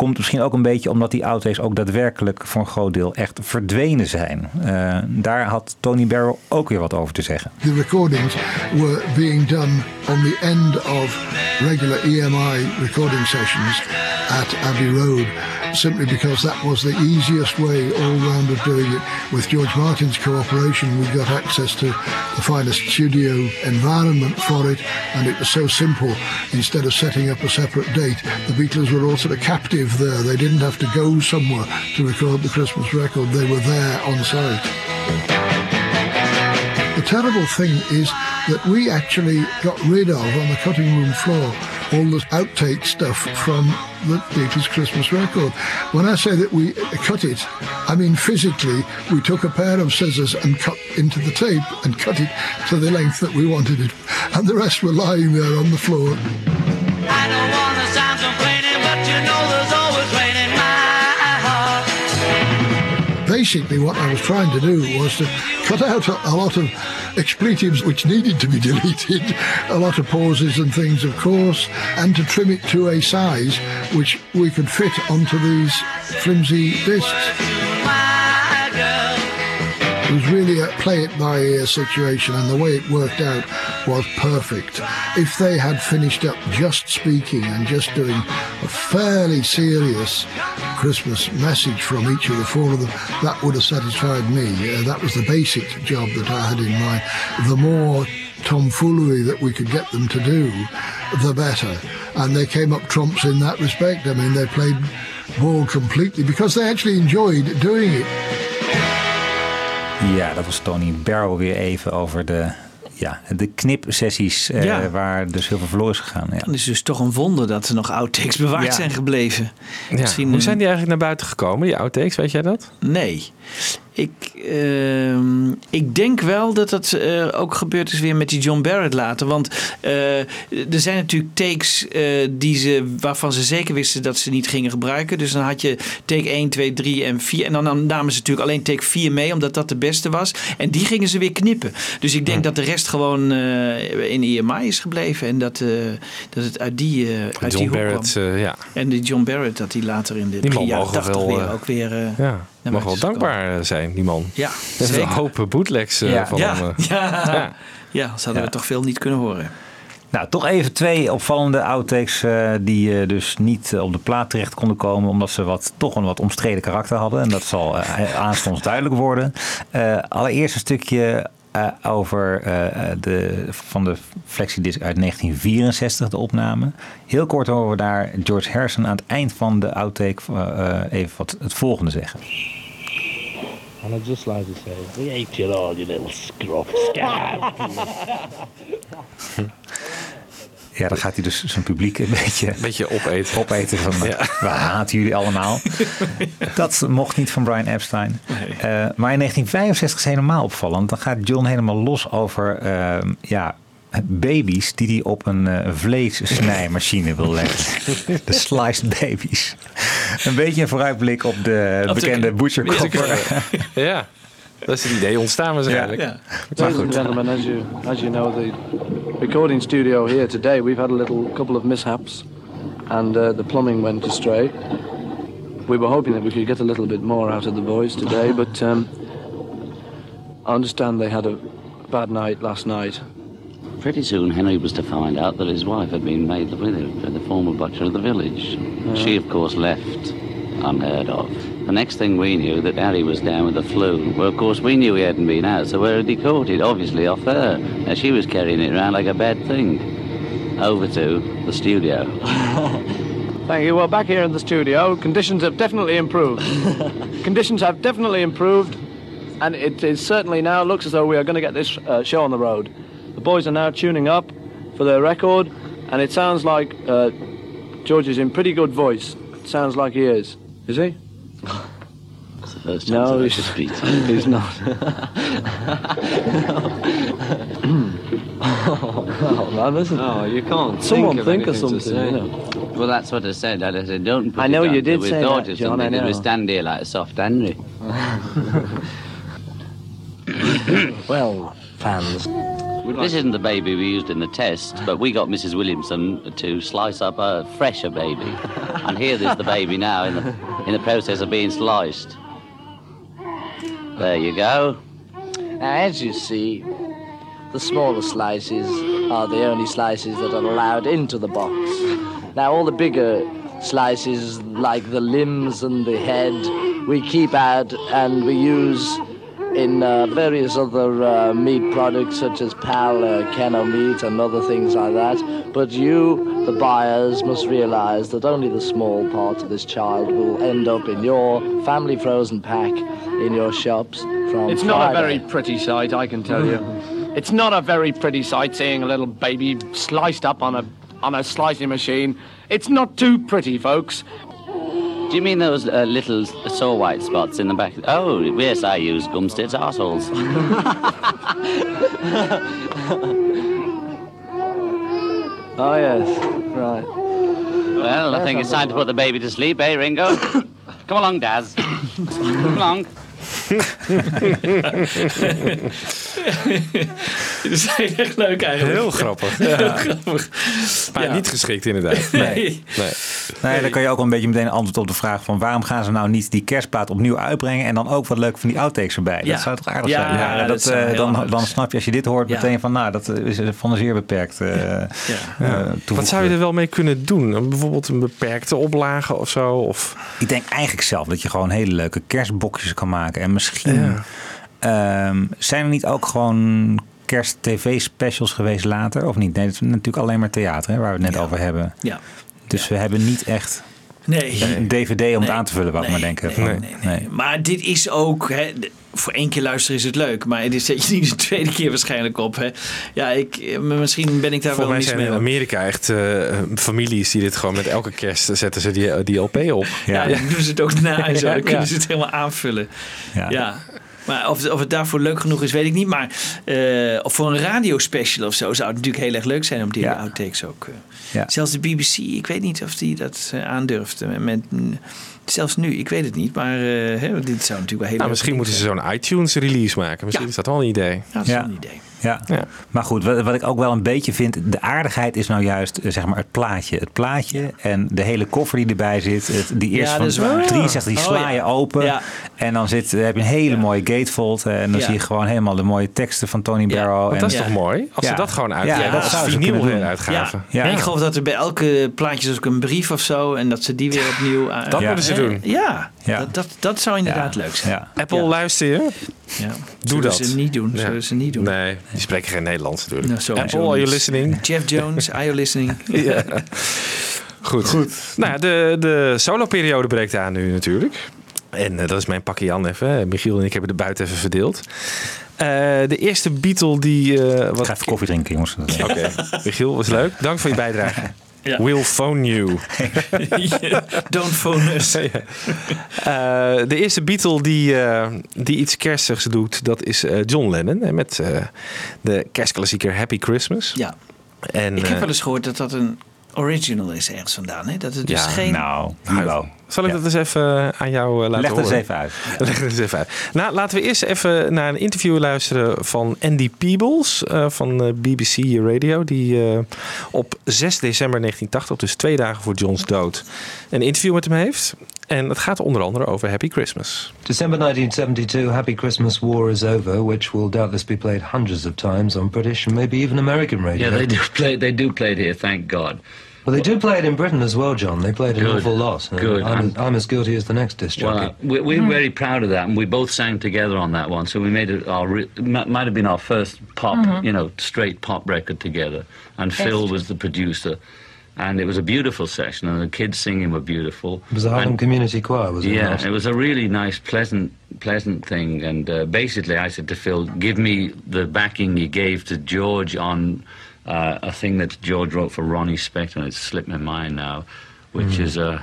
Komt misschien ook een beetje omdat die outtakes ook daadwerkelijk voor een groot deel echt verdwenen zijn. Eh, daar had Tony Barrow ook weer wat over te zeggen. The recordings were being done on the end of regular EMI recording sessions at Abbey Road, simply because that was the easiest way all round of doing it. With George Martin's cooperation, we got access to the finest studio environment for it, and it was so simple. Instead of setting up a separate date, the Beatles were all sort of captive there. They didn't have to go somewhere to record the Christmas record, they were there on site. The terrible thing is that we actually got rid of on the cutting room floor all the outtake stuff from the Beatles Christmas record. When I say that we cut it, I mean physically, we took a pair of scissors and cut into the tape and cut it to the length that we wanted it. And the rest were lying there on the floor. Basically what I was trying to do was to cut out a, a lot of expletives which needed to be deleted, a lot of pauses and things, of course, and to trim it to a size which we could fit onto these flimsy discs. It was really a play it by ear situation, and the way it worked out was perfect. If they had finished up just speaking and just doing a fairly serious Christmas message from each of the four of them, that would have satisfied me. Uh, that was the basic job that I had in mind. The more tomfoolery that we could get them to do, the better. And they came up trumps in that respect. I mean, they played ball completely because they actually enjoyed doing it. Ja, dat was Tony Barrow weer even over de, ja, de knipsessies eh, Ja. waar dus heel veel verloren is gegaan. Ja. Dan is het dus toch een wonder dat er nog outtakes bewaard Ja. zijn gebleven. Ja. Misschien Hoe zijn die eigenlijk naar buiten gekomen, die outtakes? Weet jij dat? Nee. Ik, ehm, ik denk wel dat dat eh, ook gebeurd is weer met die John Barrett later. Want eh, er zijn natuurlijk takes eh, die ze, waarvan ze zeker wisten dat ze niet gingen gebruiken. Dus dan had je take 1, 2, 3 en 4. En dan nam- namen ze natuurlijk alleen take 4 mee, omdat dat de beste was. En die gingen ze weer knippen. Dus ik denk dat de rest gewoon in EMI is gebleven. En dat, dat het uit die, uit die John hoek Barrett, kwam. ja. En die John Barrett, dat die later in de begin jaren mogen 80 wel, weer ook weer... eh, Ja, naar mag wel dankbaar eh, zijn, die man. Ja, Er zijn zeker. een hoop bootlegs eh, Ja. van ja, hem. eh. ja. Ja. ja. ze hadden Ja. we toch veel niet kunnen horen. Nou, toch even twee opvallende outtakes eh, die eh, dus niet op de plaat terecht konden komen, omdat ze wat, toch een wat omstreden karakter hadden. En dat zal aanstonds duidelijk worden. Eh, allereerst een stukje eh, over eh, de, van de flexidisc uit 1964, de opname. Heel kort horen we daar George Harrison aan het eind van de outtake eh, eh, even wat het volgende zeggen. And I'd just like to say, we hate you all, you little scrub scab. Ja, dan gaat hij dus zijn publiek een beetje, beetje opeten. opeten van we haten jullie allemaal. Dat mocht niet van Brian Epstein. Eh, maar in 1965 is helemaal opvallend. Dan gaat John helemaal los over ehm, ja, baby's die hij op een eh, vleessnijmachine wil leggen. De sliced baby's. Een beetje een vooruitblik op de bekende Butcher Copper. ja, dat is het idee ontstaan waarschijnlijk. Ja. Maar Ladies and gentlemen, as you as you know, the recording studio here today, we've had a little couple of mishaps, and uh, the plumbing went astray. We were hoping that we could get a little bit more out of the boys today, but um, I understand they had a bad night last night. Pretty soon, Henry was to find out that his wife had been made the widow by the former butcher of the village. She, of course, left unheard of. The next thing we knew, that Harry was down with the flu. Well, of course, we knew he hadn't been out, so where had he caught it? Obviously off her. Now, she was carrying it around like a bad thing. Over to the studio. Thank you. Well, back here in the studio, conditions have definitely improved. conditions have definitely improved, and it is certainly now looks as though we are going to get this uh, show on the road. The boys are now tuning up for their record, and it sounds like uh, George is in pretty good voice. It sounds like he is. Is he? That's the first chance No, I've he's, ever speak. he's not. oh, man, listen. No, you can't Someone think think of of to something, you know. Well, that's what I said. I said, don't put I know up you did we say thought that, of John, I something, 'cause We know. stand here like a soft Henry. Well, fans. This isn't the baby we used in the test, but we got Mrs. Williamson to slice up a fresher baby. and here there's the baby now in the, in the process of being sliced. There you go. Now, as you see, the smaller slices are the only slices that are allowed into the box. Now, all the bigger slices, like the limbs and the head, we keep out and we use in uh, various other uh, meat products such as pal, uh, kennel meat, and other things like that. But you, the buyers, must realize that only the small part of this child will end up in your family frozen pack in your shops from It's not a very pretty sight, I can tell you. It's not a very pretty sight seeing a little baby sliced up on a on a slicing machine. It's not too pretty, folks. Do you mean those uh, little sore white spots in the back? Oh, yes, I use Gumstead's arseholes. Oh yes, right. well, I think it's time to put the baby to sleep, eh, Ringo? Come along, Daz. Come along. Dit is echt leuk eigenlijk. Heel grappig. Heel Ja. grappig. Maar Ja. niet geschikt inderdaad. Nee. nee. Nee, dan kan je ook wel een beetje meteen antwoord op de vraag van waarom gaan ze nou niet die kerstplaat opnieuw uitbrengen en dan ook wat leuk van die outtakes erbij. Ja. Dat zou toch aardig Ja, zijn? ja, dat, dat eh, dan, dan zijn. snap je als je dit hoort Ja. meteen van nou, dat is van een zeer beperkt. eh, eh, Wat toevoeging. zou je er wel mee kunnen doen? Een- Bijvoorbeeld een beperkte oplage of zo? Of... Ik denk eigenlijk zelf dat je gewoon hele leuke kerstbokjes kan maken. En misschien ehm, zijn er niet ook gewoon kerst-tv-specials geweest later? Of niet? Nee, het is natuurlijk alleen maar theater hè, waar we het net over hebben. Ja. Dus we hebben niet echt Nee. een DVD om het aan te vullen, wou ik maar denken. Van, nee. Maar dit is ook, hè, voor één keer luisteren is het leuk. Maar dit zet je niet de tweede keer waarschijnlijk op. Hè. Ja, ik, eh, misschien ben ik daar Volgens wel mij niet zijn mee. in op. Amerika echt eh, families die dit gewoon met elke kerst zetten ze die, die LP op. Ja, dan doen ze het ook na en zo. Ja, Dan kunnen ja. ze het helemaal aanvullen. Ja. Ja. Maar of, of het daarvoor leuk genoeg is, weet ik niet. Maar eh, of voor een radiospecial of zo zou het natuurlijk heel erg leuk zijn om die Ja. outtakes ook. eh, Ja. Zelfs de BBC, ik weet niet of die dat eh, aandurft. Met, zelfs nu, ik weet het niet. Maar eh, hè, dit zou natuurlijk wel heel Nou, misschien moeten ze zo'n iTunes release maken. Misschien is dat wel een idee. Ja, dat is wel een idee. Ja. maar goed, wat, wat ik ook wel een beetje vind, de aardigheid is nou juist eh, zeg maar het plaatje. Het plaatje en de hele koffer die erbij zit. Het, die eerste Ja, dat is van waar. 63, die sla je ja. open. Ja. En dan zit, heb je een hele mooie gatefold. eh, En dan Ja. zie je gewoon helemaal de mooie teksten van Tony Barrow. En, dat is toch mooi? Als ze dat gewoon uitgeven als zouden ze vinyl kunnen doen. uitgave. Ja. Ja. Ik geloof dat er bij elke plaatje is ook een brief of zo. En dat ze die weer opnieuw... eh, Dat ja. moeten ze doen. Ja, Ja. Dat, dat, dat zou inderdaad leuk zijn. Ja. Apple, Ja. luister je? Ja. Doe Zullen dat. ze niet doen. Ja. Zullen ze niet doen. Nee, die spreken geen Nederlands natuurlijk. Nou, Apple, are you listening? Jeff Jones, are you listening? Ja. Goed. Goed. Nou, ja, de, de solo-periode breekt aan nu natuurlijk. En eh, dat is mijn pakje Jan even. Michiel en ik hebben de buiten even verdeeld. Eh, de eerste Beatle die... eh, wat... Ik ga even koffie drinken, jongens. Oké, Michiel, was leuk. Dank voor je bijdrage. Ja. We'll phone you. Don't phone us. Eh, de eerste Beatle die, eh, die iets kerstigs doet, dat is eh, John Lennon. hè, Met eh, de kerstklassieker Happy Christmas. Ja. En, Ik heb wel eens gehoord dat dat een original is ergens vandaan. Hè? Dat het dus Ja, geen... Nou, Hugo. Zal ik dat eens even aan jou eh, laten Leg het eens horen? even uit. Leg het eens even uit. Nou, laten we eerst even naar een interview luisteren van Andy Peebles eh, van eh, BBC Radio. Die eh, op 6 december 1980, dus twee dagen voor John's dood, een interview met hem heeft. En het gaat onder andere over Happy Christmas. December 1972, Happy Christmas War is over, which will doubtless be played hundreds of times on British and maybe even American radio. Yeah, they do play. They do play it here. Thank God. Well, they do play it in Britain as well, John. They played it an Good. awful lot. and Good. I'm, And- I'm as guilty as the next disc jockey. Well, we, we're very proud of that, and we both sang together on that one. So we made it our might might have been our first pop, Mhm. you know, straight pop record together. And Best. Phil was the producer, and it was a beautiful session, and the kids singing were beautiful. It was a Harlem And- Community Choir, was it yeah, it was a really nice, pleasant, pleasant thing. And uh, basically, I said to Phil, "Give me the backing you gave to George on uh, a thing that George wrote for Ronnie Spector, and it's slipped my mind now, which Mm. is uh,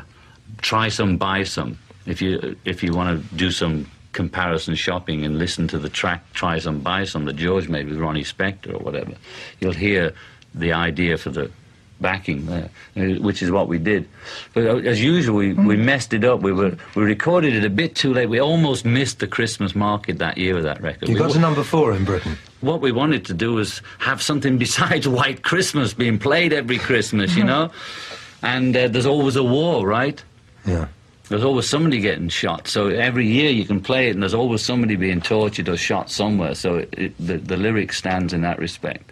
try some, buy some. If you if you want to do some comparison shopping and listen to the track "Try Some, Buy Some" that George made with Ronnie Spector or whatever, you'll hear the idea for the backing there, uh, which is what we did. But uh, as usual, we, we messed it up. We were we recorded it a bit too late. We almost missed the Christmas market that year with that record. You We got to number four in Britain. what we wanted to do was have something besides White Christmas being played every Christmas, you know. And uh, there's always a war, right? Yeah. There's always somebody getting shot. So every year you can play it, and there's always somebody being tortured or shot somewhere. So it, it, the the lyric stands in that respect.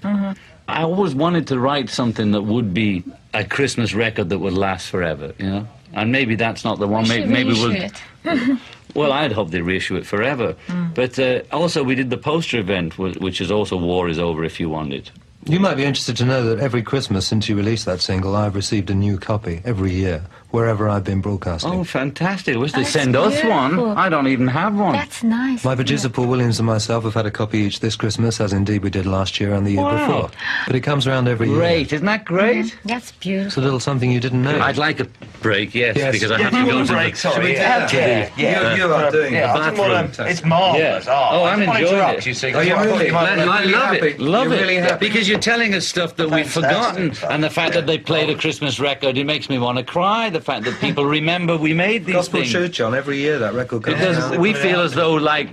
I always wanted to write something that would be a Christmas record that would last forever, you know. And maybe that's not the one. Maybe, maybe we'll. Well, I'd hope they reissue it forever. But uh, also, we did the poster event, which is also "War is Over" if you want it. You might be interested to know that every Christmas since you released that single, I've received a new copy every year, wherever I've been broadcasting. Oh, fantastic! I wish they That's send us one. I don't even have one. That's nice. My producer Paul Williams and myself have had a copy each this Christmas, as indeed we did last year and the year Wow. before. But it comes around every year. Great, isn't that great? Mm-hmm. That's beautiful. It's a little something you didn't know. I'd like a break, yes, Yes. because I Yeah, have to you go want to a break, the, sorry, to the- yeah. to Yeah, the- yeah. You- you are doing the it. I didn't wanna- bathroom. it's marvellous. Yeah. Oh, Oh, I I'm enjoying it. you, see, oh, 'cause Oh, you're really- you I love it. Love it. Because you're telling us stuff that we've forgotten, and the fact that they played a Christmas record, it makes me want to cry. The fact that people remember we made these Gospel things. truth, John. Every year that record comes Because out. we feel as though, like,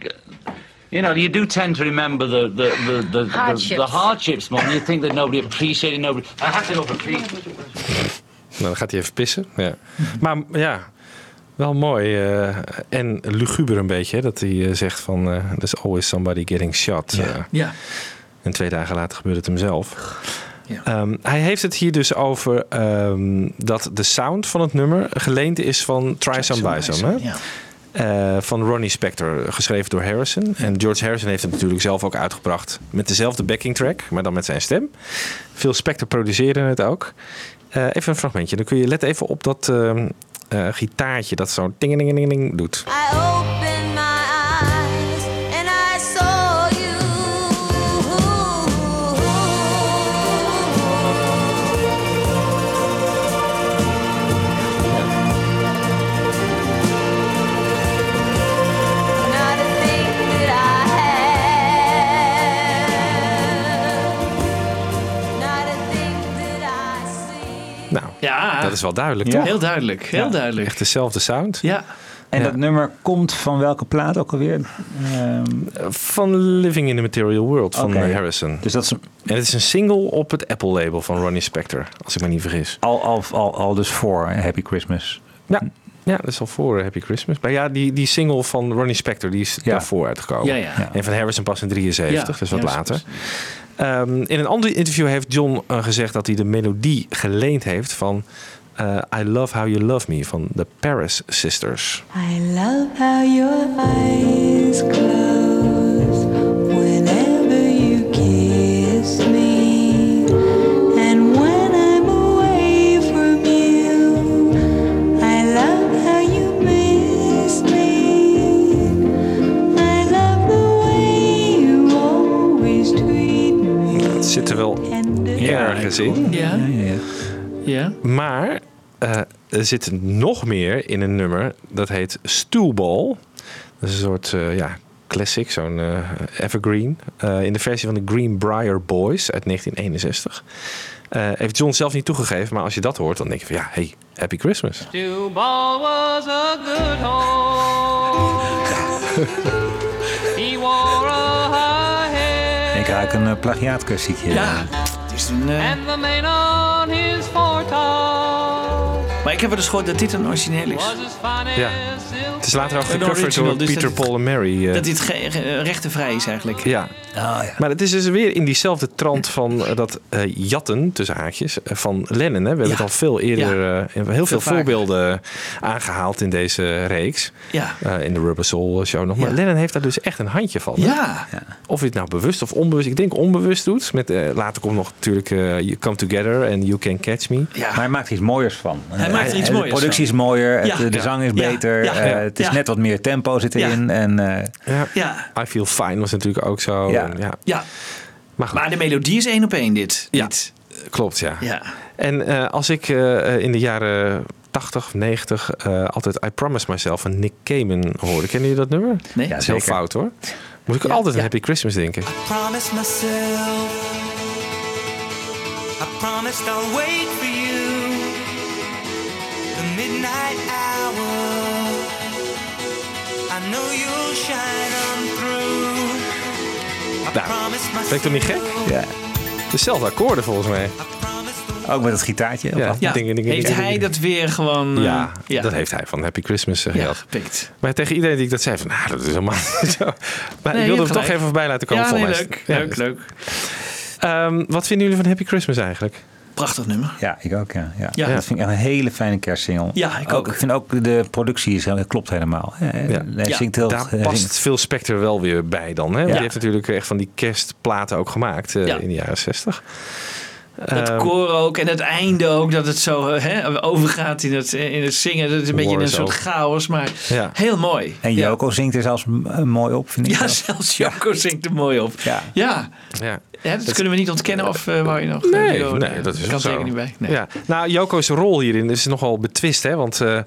you know, you do tend to remember the the the, the, Hardships. the, the hardships more. And you think that nobody appreciated nobody. I have to go for Pete. Nou, dan gaat hij even pissen. Ja. Maar ja, wel mooi eh, en luguber een beetje. hè, Dat hij eh, zegt van, eh there's always somebody getting shot. Ja. Ja. En twee dagen later gebeurt het hem zelf. Ehm, hij heeft het hier dus over ehm, dat de sound van het nummer geleend is van Try Some? Ja. Eh, van Ronnie Spector, geschreven door Harrison. En George Harrison heeft het natuurlijk zelf ook uitgebracht met dezelfde backing track, maar dan met zijn stem. Phil Spector produceerde het ook. Eh, even een fragmentje, dan kun je let even op dat ehm, eh, gitaartje dat zo ding ding ding ding doet. I opened Ja. dat is wel duidelijk, Ja. toch? Heel duidelijk, heel duidelijk. Echt dezelfde sound. Ja. En dat nummer komt van welke plaat ook alweer? Ehm, Van Living in the Material World van Harrison. Dus dat is En het is een single op het Apple-label van Ronnie Spector, als ik me niet vergis. al, al, al, al dus voor Happy Christmas. Ja, ja dat is al voor Happy Christmas. Maar ja, die, die single van Ronnie Spector, die is daarvoor uitgekomen. Ja, ja. Ja. En van Harrison pas in 73, Ja, dus wat ja, later. Ehm, in een ander interview heeft John eh, gezegd dat hij de melodie geleend heeft van eh, I Love How You Love Me van de Paris Sisters. I love how your eyes close ergens in. Ja. Ja. Maar eh, er zit nog meer in een nummer dat heet Stoolball. Dat is een soort eh, ja, classic, zo'n eh, evergreen. Eh, in de versie van de Greenbrier Boys uit 1961. Eh, heeft John zelf niet toegegeven, maar als je dat hoort, dan denk je van ja, hey, Happy Christmas. Was a good. He wore a high head. Ik ruik een uh, plagiaatklassiekje. Ja, het is een... eh, And the mane on his foretop Maar ik heb wel eens gehoord dat dit een origineel is. Ja. Het is later ook gecoverd door dus Peter, Paul en Mary. eh. Dat dit rechtenvrij is eigenlijk. Ja. Maar het is dus weer in diezelfde trant van eh, dat eh, jatten, tussen haakjes, van Lennon. Hè. We hebben Ja. het al veel eerder, Ja. eh, heel veel, voorbeelden aangehaald in deze reeks. Ja. Eh, in de Rubber Soul show nog. Maar Ja. Lennon heeft daar dus echt een handje van. hè. Ja. Of hij het nou bewust of onbewust, ik denk onbewust doet. Met, eh, later komt nog natuurlijk eh, You Come Together en You Can Catch Me. Maar hij maakt er iets mooiers van. Hij maakt er iets de productie is mooier, het- Ja. de zang is Ja. beter, Ja. eh, het is Ja. net wat meer tempo zit Ja. erin. En, eh, Ja. Ja. I Feel Fine was natuurlijk ook zo. Ja. En ja. Ja. Maar de melodie is één op één dit. Ja. Dit. Klopt, ja. Ja. En eh, als ik eh, in de jaren 80 of 90 eh, altijd I Promise Myself van Nick Cayman hoorde. Kennen jullie dat nummer? Nee. Dat is heel zeker. fout hoor. Moet ik Ja, altijd aan ja. Happy Christmas denken. promised myself. I promised I'll wait for you. Midnight hour. I know you'll shine on through. I Nou, ik toch niet gek? ja. Dezelfde akkoorden volgens mij. Ook met het gitaartje. Ja, Ja. Heeft hij dat weer gewoon... eh, Ja, ja. dat heeft hij van Happy Christmas uh, Ja, gehad. gepikt. Maar tegen iedereen die ik dat zei, van, nou, dat is helemaal niet zo. Maar Nee, ik wilde hem toch even voorbij laten komen. Ja, voor nee, mij. leuk. Ja, leuk, leuk. Ehm, wat vinden jullie van Happy Christmas eigenlijk? Prachtig nummer. Ja, ik ook. Ja. Ja. Ja. Dat vind ik echt een hele fijne kerstsingle. Ja, ik ook. Ik vind ook de productie is, klopt helemaal. Ja, Hij Ja. zingt heel, Daar hij past zingt- veel Spectre wel weer bij dan. Hè? Die heeft natuurlijk echt van die kerstplaten ook gemaakt eh, Ja. in de jaren 60. Dat Ehm, koor ook en het einde ook, dat het zo eh, hè, overgaat in het, in het zingen. Dat is een beetje in een soort ook. chaos, maar Ja. heel mooi. En Ja. Joko zingt er zelfs eh, mooi op, vind ik. Ja, wel. zelfs Joko zingt er mooi op. Ja. Ja, Ja. ja dat, kunnen we niet ontkennen of uh, wou je nog... Nee, uh, nee, dat is kan zo. zeker niet bij. Nee. Ja. Nou, Joko's rol hierin is nogal betwist. Hè? Want eh,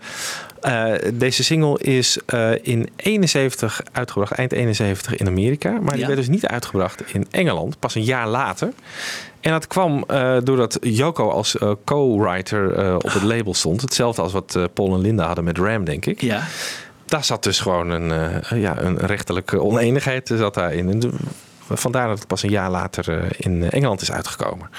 eh, deze single is eh, in 71 uitgebracht, eind 71 in Amerika. Maar die Ja. werd dus niet uitgebracht in Engeland, pas een jaar later. En dat kwam eh, doordat Joko als co-writer op het label stond. Hetzelfde als wat Paul en Linda hadden met Ram, denk ik. Ja. Daar zat dus gewoon een, ja, een rechterlijke oneenigheid zat daarin. En vandaar dat het pas een jaar later in Engeland is uitgekomen.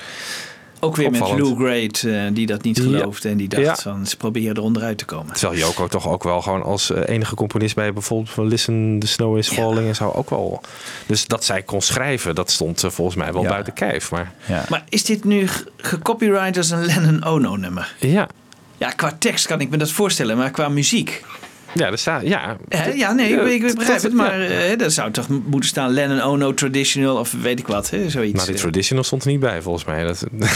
Ook weer Opvallend. met Lou Great, eh, die dat niet Ja. geloofde en die dacht Ja. van ze proberen eronder uit te komen. Terwijl Joko toch ook wel gewoon als eh, enige componist bij bijvoorbeeld van Listen, The Snow is Falling en zo ook wel. Dus dat zij kon schrijven, dat stond eh, volgens mij wel Ja. buiten kijf. Maar Ja. Maar is dit nu ge- gecopyright als een Lennon Ono nummer? ja, Ja, qua tekst kan ik me dat voorstellen, maar qua muziek. Ja, er staat, ja. Ja, nee, ik, ik dat- begrijp het, ja. maar eh, dat zou toch moeten staan Lennon Ono Traditional of weet ik wat, hè? zoiets. Nou, die traditional stond er niet bij volgens mij. Dat, nee,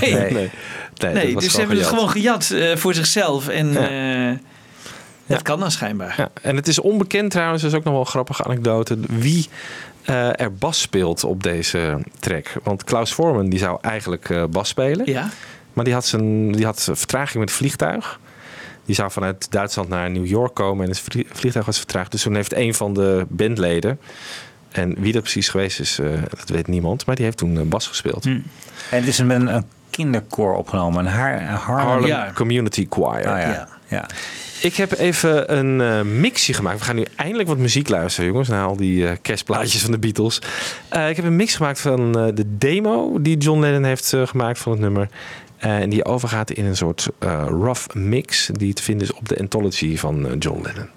Nee. nee, nee, dat nee, was dus ze hebben het gewoon gejat eh, voor zichzelf en Ja. eh, dat kan dan schijnbaar. Ja, en het is onbekend trouwens, dat is ook nog wel een grappige anekdote, wie er bas speelt op deze track. Want Klaus Vorman die zou eigenlijk bas spelen. Ja? Maar die had, zijn, die had vertraging met het vliegtuig. Die zou vanuit Duitsland naar New York komen en het vlie- vliegtuig was vertraagd. Dus toen heeft een van de bandleden, en wie dat precies geweest is, eh, dat weet niemand, maar die heeft toen eh, bas gespeeld. Hm. En het is met een, een kinderkoor opgenomen. Een Harlem. Harlem Ja. Community Choir. Ah, ja. Ja. Ja. Ik heb even een eh, mixje gemaakt. We gaan nu eindelijk wat muziek luisteren, jongens. Na al die kerstplaatjes van de Beatles. Ik heb een mix gemaakt van de demo die John Lennon heeft gemaakt van het nummer. Eh, en die overgaat in een soort eh, rough mix die te vinden is op de anthology van eh, John Lennon.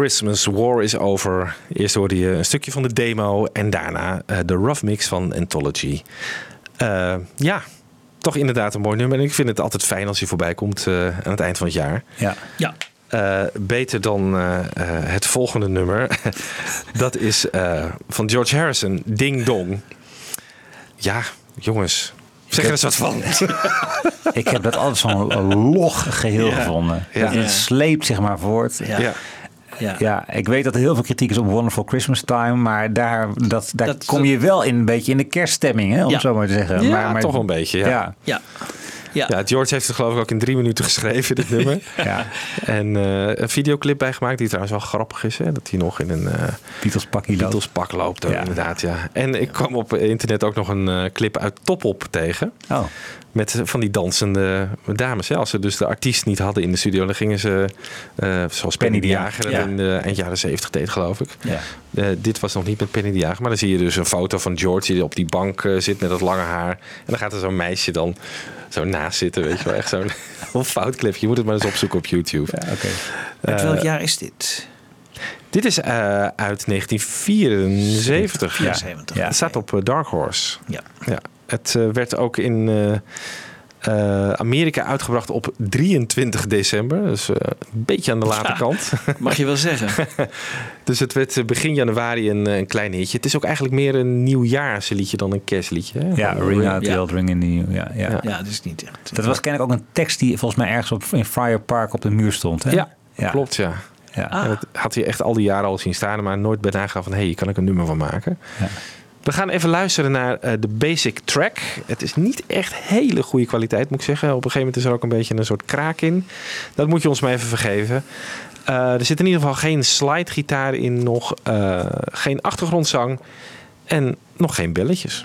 Christmas, War is Over. Eerst hoorde je een stukje van de demo en daarna eh, de rough mix van Anthology. Eh, ja, toch inderdaad een mooi nummer. En ik vind het altijd fijn als je voorbij komt eh, aan het eind van het jaar. Ja. Ja. Eh, beter dan eh, eh, het volgende nummer. Dat is eh, van George Harrison, Ding Dong. Ja, jongens. Zeg er eens wat van. Ik heb dat altijd zo'n log geheel Ja. gevonden. Ja. Het, sleept zeg maar voort. Ja. Ja. Ja. Ja, ik weet dat er heel veel kritiek is op Wonderful Christmas Time, maar daar, dat, daar Dat- kom je wel in een beetje in de kerststemming, hè, om Ja. het zo maar te zeggen. Ja, maar, maar, toch wel een beetje, ja. ja. Ja. Ja. George heeft het geloof ik ook in drie minuten geschreven, dit nummer. Ja. En eh, een videoclip bijgemaakt die trouwens wel grappig is. Hè? Dat hij nog in een eh Beatles loopt. Beatles pak loopt. ook, Ja. Inderdaad, ja. En ik kwam op internet ook nog een eh, clip uit Topop tegen. Oh. Met van die dansende dames. Hè? Als ze dus de artiest niet hadden in de studio, dan gingen ze, eh, zoals Penny de Jager Ja. in de eind jaren zeventig deed, geloof ik. Ja. Eh, dit was nog niet met Penny de Jager, maar dan zie je dus een foto van George die op die bank zit met dat lange haar. En dan gaat er zo'n meisje dan zo naast zitten, weet je wel. Echt zo'n fout clip. Je moet het maar eens opzoeken op YouTube. Ja, oké. Uit Eh, welk jaar is dit? Dit is eh, uit 1974. Ja. 74. Het staat op eh, Dark Horse. Ja. Ja. Het eh, werd ook in eh, eh, Amerika uitgebracht op 23 december. Dus eh, een beetje aan de late Ja, kant. Mag je wel zeggen. dus het werd eh, begin januari een, een klein hitje. Het is ook eigenlijk meer een nieuwjaarsliedje dan een kerstliedje. Hè? Ja, Ring Out the. Old Ring in the ja, ja. Ja. Ja, dat is niet echt. Dat was kennelijk ook een tekst die volgens mij ergens op, in Friar Park op de muur stond. Hè? Ja, ja. klopt ja. Ja. Ah. En dat had hij echt al die jaren al zien staan, maar nooit bij nagaan van hé, hey, kan ik een nummer van maken. Ja. We gaan even luisteren naar eh, de basic track. Het is niet echt hele goede kwaliteit, moet ik zeggen. Op een gegeven moment is er ook een beetje een soort kraak in. Dat moet je ons maar even vergeven. Eh, er zit in ieder geval geen slidegitaar in, nog eh, geen achtergrondzang en nog geen belletjes.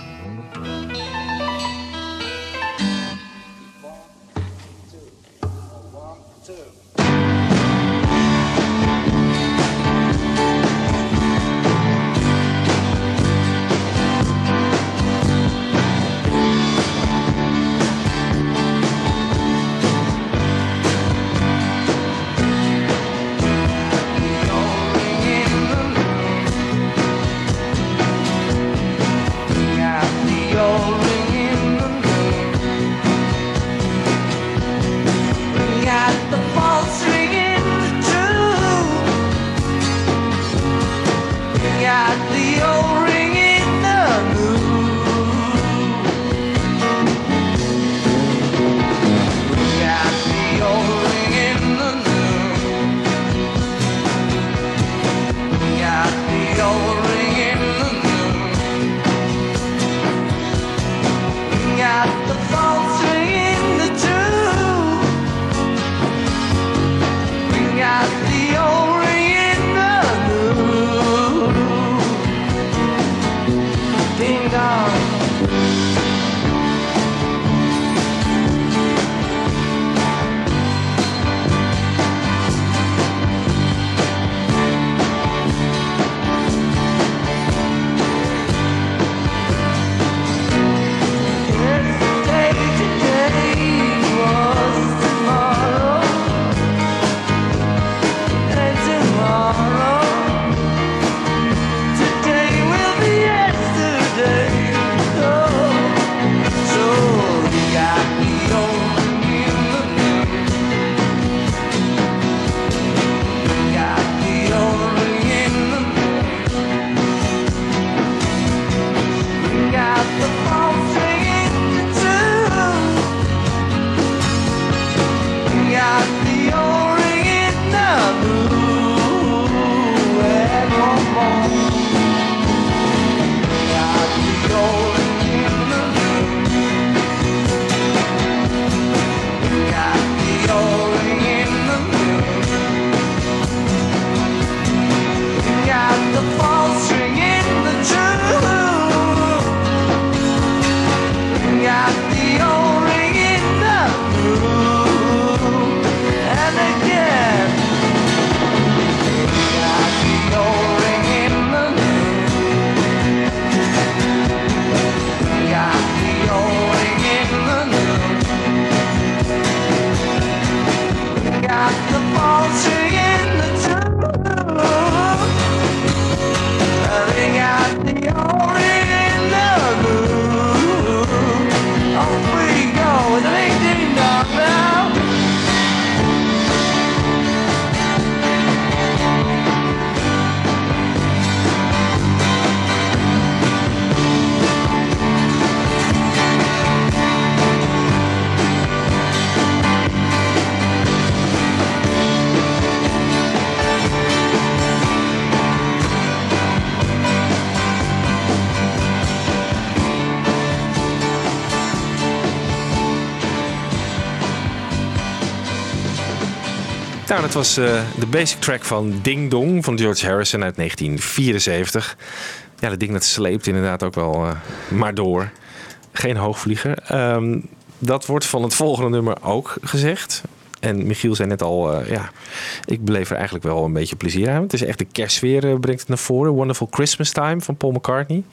Dat was eh, de basic track van Ding Dong van George Harrison uit 1974. Ja, dat ding dat sleept inderdaad ook wel eh, maar door. Geen hoogvlieger. Ehm, dat wordt van het volgende nummer ook gezegd. En Michiel zei net al, eh, ja, ik beleef er eigenlijk wel een beetje plezier aan. Het is echt de kerstsfeer brengt het naar voren. Wonderful Christmas Time van Paul McCartney.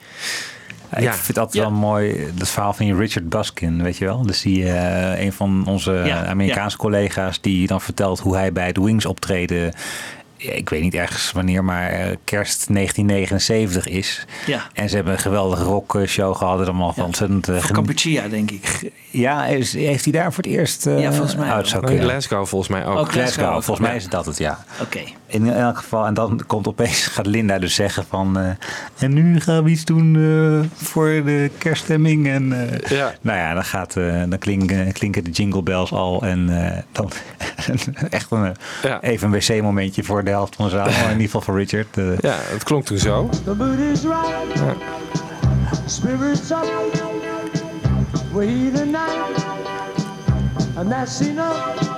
Ik vind het altijd wel mooi, dat verhaal van Richard Baskin, weet je wel. Dus die, eh, een van onze Ja, Amerikaanse collega's die dan vertelt hoe hij bij de Wings optreden, ja, ik weet niet ergens wanneer, maar eh, kerst 1979 is. Ja. En ze hebben een geweldige rockshow gehad. en allemaal van ontzettend... eh, Van Kampuchea, denk ik. Ja, is, heeft hij daar voor het eerst eh Ja, volgens mij uit kunnen. Glasgow volgens mij ook. Ook Glasgow. Glasgow, volgens mij Ja. is het dat het, ja. Oké. In elk geval, en dan komt opeens, gaat Linda dus zeggen van... eh, en nu gaan we iets doen eh, voor de kerststemming. En eh, Ja. nou ja, dan, gaat, eh, dan klinken, klinken de jingle bells al. En eh, dan echt een, Ja. even een wc-momentje voor de helft van de zaal. Maar in ieder geval voor Richard. eh. Ja, het klonk toen zo. The mood is right. Spirits up. We're here tonight. And that's enough.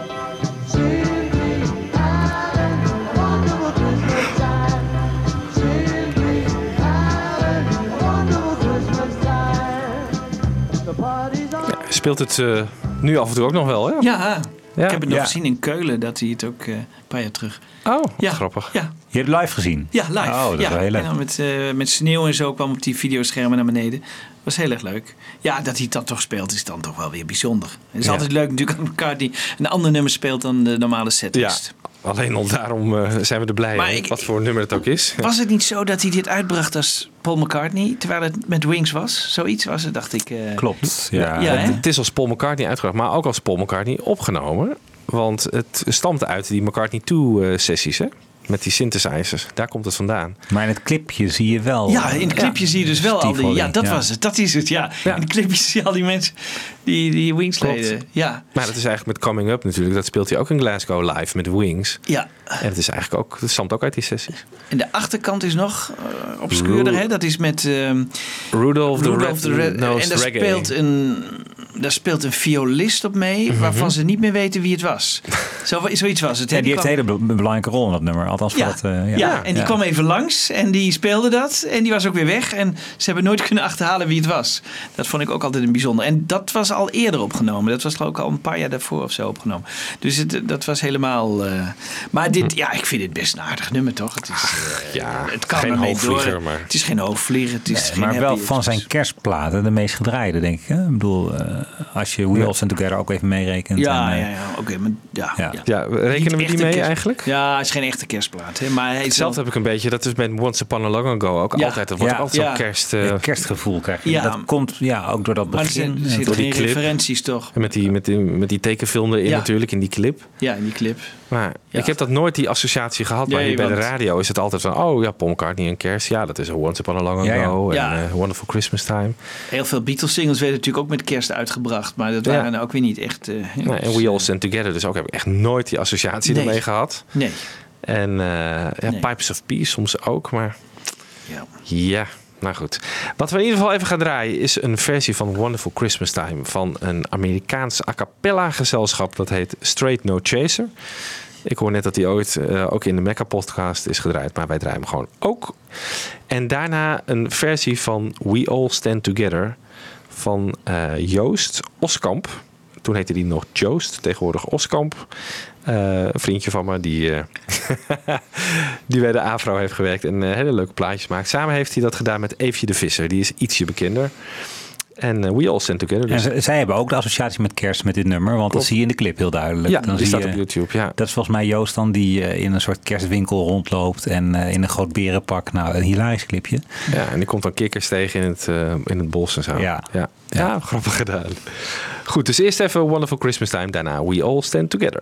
Speelt het eh, nu af en toe ook nog wel, hè? Ja, Ja. ik heb het nog Ja. gezien in Keulen, dat hij het ook eh, een paar jaar terug. Oh, Ja. grappig. Ja, Je hebt live gezien? ja live. Oh, dat ja. is wel heel leuk. En dan met, eh, met sneeuw en zo kwam op die videoschermen naar beneden. was heel erg leuk. Ja, dat hij dan toch speelt is dan toch wel weer bijzonder. Het is Ja. altijd leuk natuurlijk aan elkaar die een ander nummer speelt dan de normale setlist. Alleen al daarom eh, zijn we er blij mee, wat voor nummer het ook is. Was het niet zo dat hij dit uitbracht als Paul McCartney, terwijl het met Wings was? Zoiets was het, dacht ik. eh. Klopt, ja. Ja, het is als Paul McCartney uitgebracht, maar ook als Paul McCartney opgenomen. Want het stamt uit die McCartney 2-sessies, hè? Met die synthesizers. Daar komt het vandaan. Maar in het clipje zie je wel... Ja, in het clipje zie je dus wel al die. Ja, dat ja. was het. Dat is het. Ja. In het clipje zie je al die mensen die, die Wings Klopt. leden. Ja. Maar dat is eigenlijk met Coming Up natuurlijk. Dat speelt hij ook in Glasgow live met Wings. ja. En het is eigenlijk ook, het stamt ook uit die sessies. En de achterkant is nog uh, obscuurder. Ru- Hè? Dat is met ehm Rudolph the Rudolph the Red- En daar Reggae. speelt, een, daar speelt een violist op mee, Mhm. waarvan ze niet meer weten wie het was. Zo, zoiets was het. hè? Ja, die kwam- heeft een hele be- belangrijke rol in dat nummer. Althans, voor Ja, dat, eh, ja. ja. en die kwam even langs en die speelde dat. En die was ook weer weg. En ze hebben nooit kunnen achterhalen wie het was. Dat vond ik ook altijd een bijzonder. En dat was al eerder opgenomen. Dat was geloof ik al een paar jaar daarvoor of zo opgenomen. Dus het, dat was helemaal... eh, maar dit, ja, ik vind het best een aardig nummer toch? Het, is, eh, ja, het kan geen door. maar- Het is geen hoogvlieger. Het is Nee, geen maar wel van zijn kerstplaten de meest gedraaide, denk ik. Hè? Ik bedoel, eh, als je We All Stand Together ook even meerekent. Ja, en, ja, ja. Oké, maar ja. Ja. ja. Ja, rekenen Niet we die mee kerst- eigenlijk? Ja, het is geen echte kerstplaat. Hè? Maar Hetzelfde heb ik een beetje. Dat is met Once Upon a Long Ago ook Ja. altijd. Dat wordt Ja. altijd zo'n kerst... eh, kerstgevoel krijg je. Ja. Dat komt ja, ook door dat Maar er begin. zitten- er zitten door die geen clip. referenties toch? en met die, met, die, met die tekenfilm erin Ja. natuurlijk, in die clip. Ja, in die clip. Maar Ja. ik heb dat nooit die associatie gehad. Maar Nee, bij de radio is het altijd van... Oh ja, Paul McCartney en kerst. Ja, dat is een Once Upon a Long. Ago. En eh, Wonderful Christmas Time. Heel veel Beatles-singles werden natuurlijk ook met kerst uitgebracht. Maar dat waren ook weer niet echt... eh, Nee, en dus, We All Stand Together. Dus ook heb ik echt nooit die associatie Nee. ermee gehad. Nee. En eh, ja, Nee. Pipes of Peace soms ook. Maar Ja. ja, nou goed. Wat we in ieder geval even gaan draaien... is een versie van Wonderful Christmas Time... van een Amerikaans a cappella gezelschap. Dat heet Straight No Chaser. Ik hoor net dat die ooit eh, ook in de Mecca podcast is gedraaid. Maar wij draaien hem gewoon ook. En daarna een versie van We All Stand Together... van eh, Joost Oskamp. Toen heette die nog Joost, tegenwoordig Oskamp. Eh, een vriendje van me die, eh, die bij de Afro heeft gewerkt en eh, hele leuke plaatjes maakt. Samen heeft hij dat gedaan met Eefje de Visser. Die is ietsje bekender. En eh, We All Stand Together. Dus, zij hebben ook de associatie met kerst met dit nummer. Want dat zie je in de clip heel duidelijk. ja, Dan die staat je- op YouTube. Ja. Dat is volgens mij Joost dan die eh, in een soort kerstwinkel rondloopt. En eh, in een groot berenpak. Nou, een hilarisch clipje. ja, en die komt dan kikkers tegen in het, in het bos en zo. Ja. Ja. Ja, grappig gedaan. Goed, dus eerst even Wonderful Christmas Time. Daarna We All Stand Together.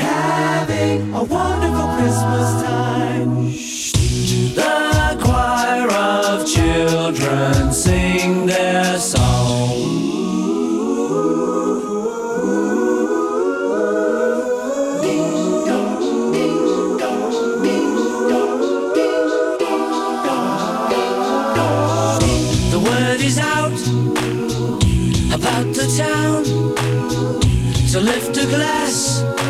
a wonderful Christmas time. The choir of children sing their song. The word is out about the town to lift a glass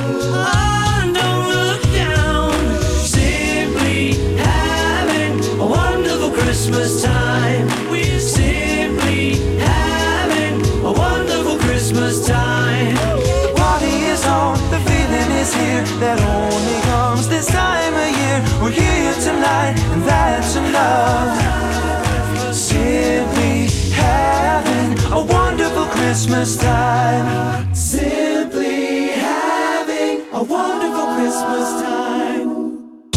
Christmas time. Simply having a wonderful Christmas time.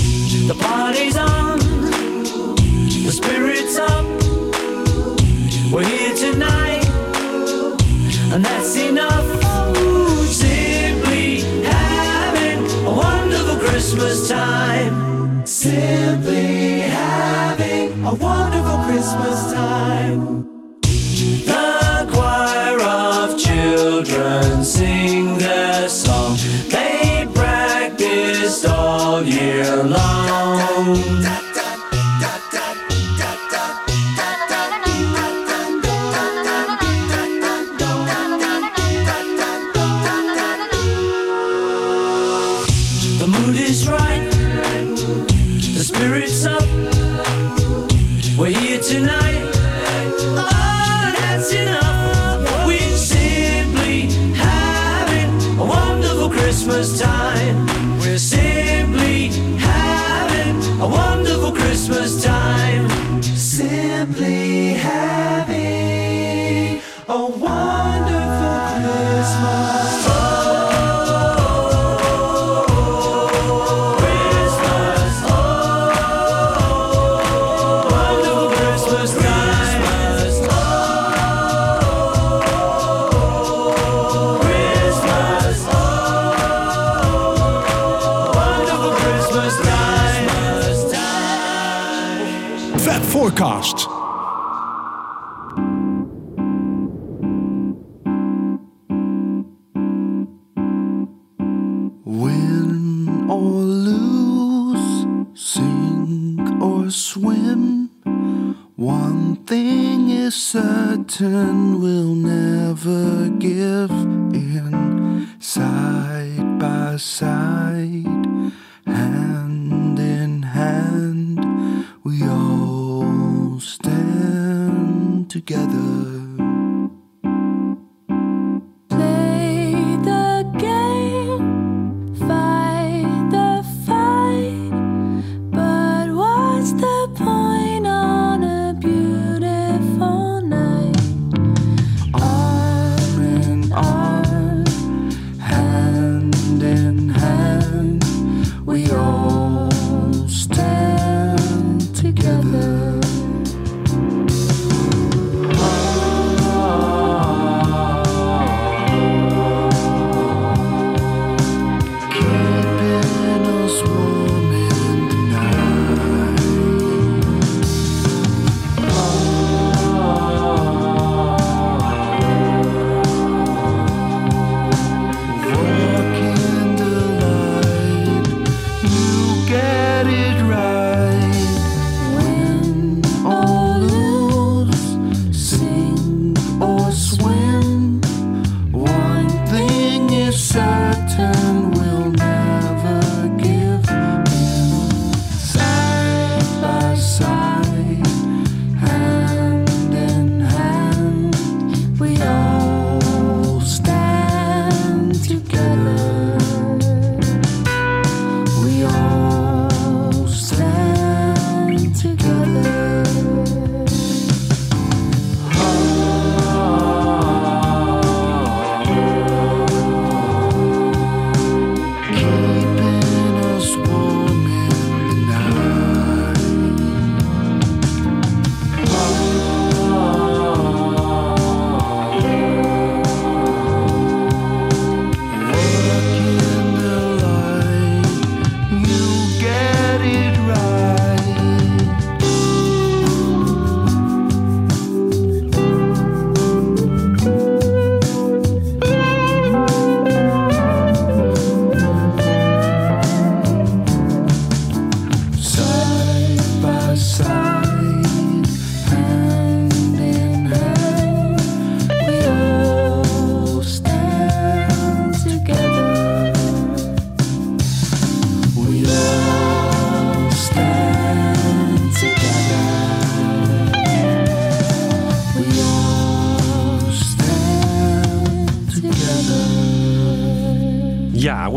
The party's on, the spirit's up. We're here tonight, and that's enough. Simply having a wonderful Christmas time. Simply having a wonderful Christmas time. Children sing their song. They practiced all year long.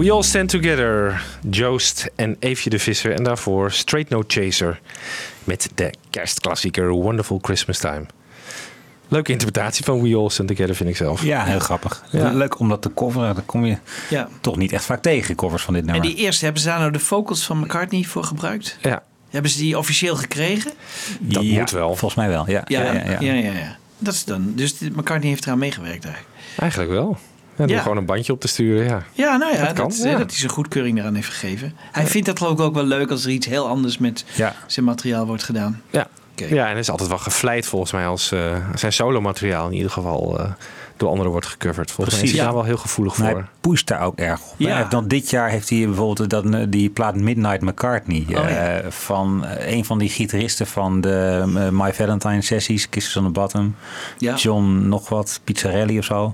We All Stand Together, Joost en Eefje de Visser. En daarvoor Straight No Chaser met de kerstklassieker Wonderful Christmas Time. Leuke interpretatie van We All Stand Together vind ik zelf. Ja, heel grappig. Ja. Leuk om dat te coveren. Daar kom je Ja. toch niet echt vaak tegen, covers van dit En nummer. die eerste, hebben ze daar nou de vocals van McCartney voor gebruikt? Ja. Hebben ze die officieel gekregen? Dat Ja, moet wel. Volgens mij wel, ja. Ja, ja, ja, ja, ja. ja, Dat is dan, dus McCartney heeft eraan meegewerkt eigenlijk. Eigenlijk wel. Ja. gewoon een bandje op te sturen, ja. Ja, nou ja, Dat kan, dat, ja. dat hij zijn goedkeuring eraan heeft gegeven. Hij vindt dat geloof ik ook wel leuk als er iets heel anders met zijn materiaal wordt gedaan. Ja. ja, en hij is altijd wel gevleid volgens mij als eh, zijn solo-materiaal in ieder geval eh, door anderen wordt gecoverd. Volgens mij is hij Ja. daar wel heel gevoelig Maar voor. hij pusht daar ook erg op. Ja. Dan dit jaar heeft hij bijvoorbeeld dat, eh, die plaat Midnight McCartney. Oh, ja. eh, van eh, een van die gitaristen van de My Valentine sessies, Kisses on the Bottom. Ja. John nog wat, Pizzarelli of zo.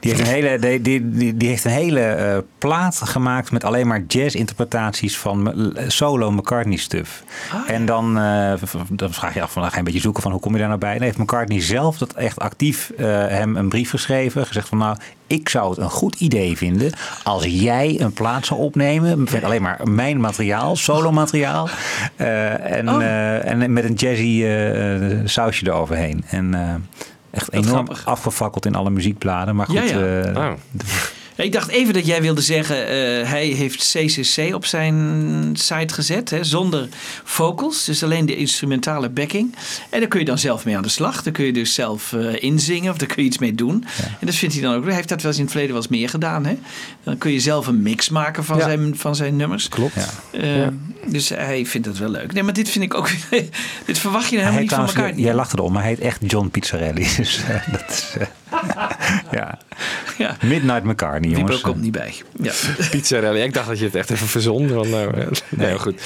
Die heeft een hele, die, die, die, die heeft een hele eh, plaat gemaakt met alleen maar jazz-interpretaties van solo McCartney stuff. Ah, en dan, eh, dan vraag je af van, ga je een beetje zoeken van hoe kom je daar nou bij. Dan heeft McCartney zelf dat echt actief eh, hem een brief geschreven. Gezegd van nou, ik zou het een goed idee vinden als jij een plaat zou opnemen met alleen maar mijn materiaal, solo materiaal. eh, en, Oh. eh, en met een jazzy eh, sausje eroverheen. En echt enorm grappig. afgefakkeld in alle muziekbladen. Maar goed, Ja, ja. Oh. Ik dacht even dat jij wilde zeggen, eh, hij heeft CCC op zijn site gezet, hè, zonder vocals, dus alleen de instrumentale backing. En daar kun je dan zelf mee aan de slag. Daar kun je dus zelf eh, inzingen of daar kun je iets mee doen. En dat vindt hij dan ook. Hij heeft dat wel eens in het verleden wel eens meer gedaan. Hè? Dan kun je zelf een mix maken van, Ja. zijn, van zijn nummers. Klopt. Eh, Ja. Dus hij vindt dat wel leuk. Nee, maar dit vind ik ook. dit verwacht je nou helemaal niet van elkaar. jij, jij lacht erom, maar hij heet echt John Pizzarelli. Dus eh, dat is... ja. Ja. Midnight McCartney, Die jongens. komt niet bij. Ja. Pizzarelli. Ik dacht dat je het echt even verzond. Want, nou, nee, goed.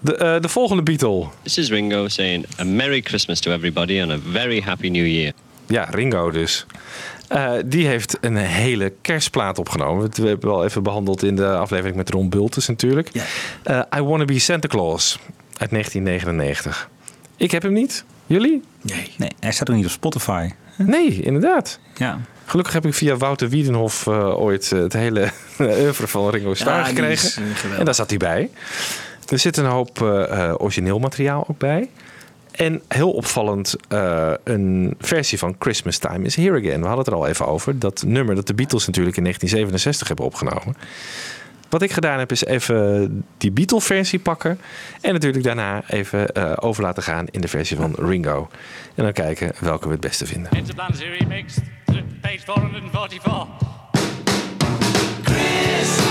De, eh, de volgende Beatle. This is Ringo saying a Merry Christmas to everybody and a very Happy New Year. Ja, Ringo dus. Eh, die heeft een hele kerstplaat opgenomen. We hebben wel even behandeld in de aflevering met Ron Bultus natuurlijk. Eh, I Wanna Be Santa Claus uit 1999. Ik heb hem niet. Jullie? Nee. Nee, hij staat ook niet op Spotify. Nee, inderdaad. Ja. Gelukkig heb ik via Wouter Wiedenhof eh, ooit eh, het hele oeuvre van Ringo Starr Ja, gekregen. eh, en daar zat hij bij. Er zit een hoop origineel materiaal ook bij. En heel opvallend een versie van Christmas Time is Here Again. We hadden het er al even over. Dat nummer dat de Beatles natuurlijk in 1967 hebben opgenomen. Wat ik gedaan heb is even die Beatle-versie pakken. En natuurlijk daarna even eh, over laten gaan in de versie van Ringo. En dan kijken welke we het beste vinden. Page 444. Christmas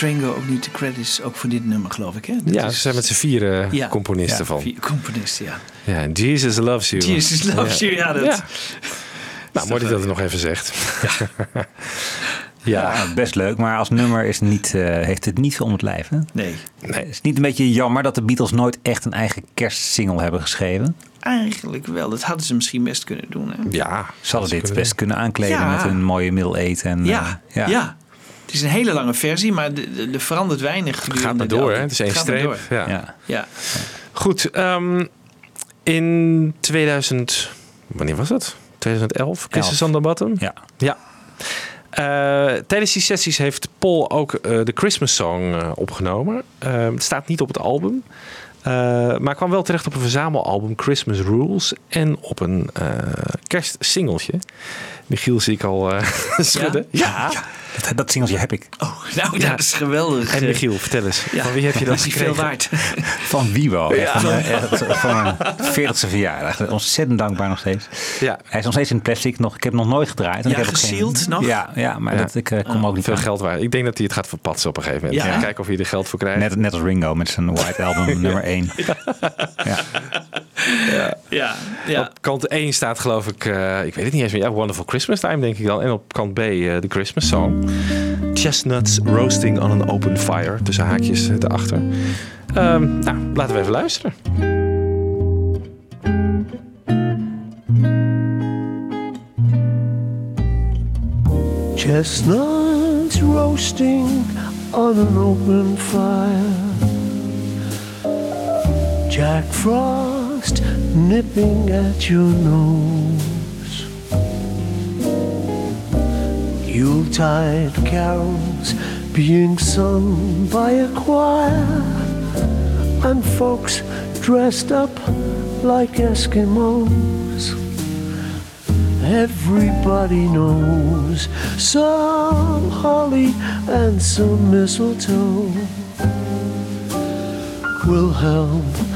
heeft Ringo ook niet de credits ook voor dit nummer, geloof ik. Hè? Dat Ja, is- ze zijn met z'n vieren Ja. componisten Ja, van. vier componisten, ja. Ja, en Jesus Loves You. Jesus Loves You, ja, dat- Nou, mooi dat je dat nog even zegt. Ja, best leuk. Maar als nummer is niet, eh, heeft het niet veel om het lijf. Hè? Nee. nee. Het is niet een beetje jammer dat de Beatles nooit echt een eigen kerstsingle hebben geschreven. Eigenlijk wel. Dat hadden ze misschien best kunnen doen. Hè? Ja. Ze hadden dit best kunnen aankleden Ja. met een mooie middle eight. En, Ja, eh, ja. Het is een hele lange versie, maar er- er er verandert weinig. Het gaat maar door, hè? Het is één streep. door. Ja. Ja. Ja. Goed, ehm, in 2000... Wanneer was het? 2011? Kisses on the Bottom? Ja. Ja. Eh, tijdens die sessies heeft Paul ook eh, de Christmas Song eh, opgenomen. Eh, het staat niet op het album. maar kwam wel terecht op een verzamelalbum Christmas Rules. En op een kerstsingeltje. Michiel zie ik al eh, schudden. Ja. Dat, dat singeltje heb ik. Oh, nou, dat is geweldig. En Michiel, vertel eens. Ja. Van wie heb je dat hij veel gekregen? waard? Van Wibo. Ja. Echt, van, eh, echt van mijn 40ste verjaardag. Ontzettend dankbaar nog steeds. Ja. Hij is nog steeds in plastic. Nog, ik heb hem nog nooit gedraaid. En Ja, ik heb ook gesealed nog? Ja, ja maar Ja. Dat, ik eh, kom ook niet Veel aan. geld waard. Ik denk dat hij het gaat verpatsen op een gegeven moment. Ja. Kijken of hij er geld voor krijgt. Net, net als Ringo met zijn White Album nummer 1. Ja, ja. Op kant 1 staat geloof ik, eh, ik weet het niet eens meer, ja, Wonderful Christmas Time denk ik dan. En op kant B eh, de Christmas Song. Chestnuts roasting on an open fire. Tussen haakjes eh, erachter. Ehm, nou, laten we even luisteren. Chestnuts roasting on an open fire. Jack Frost nipping at your nose. Yuletide carols being sung by a choir. And folks dressed up like Eskimos. Everybody knows some holly and some mistletoe will help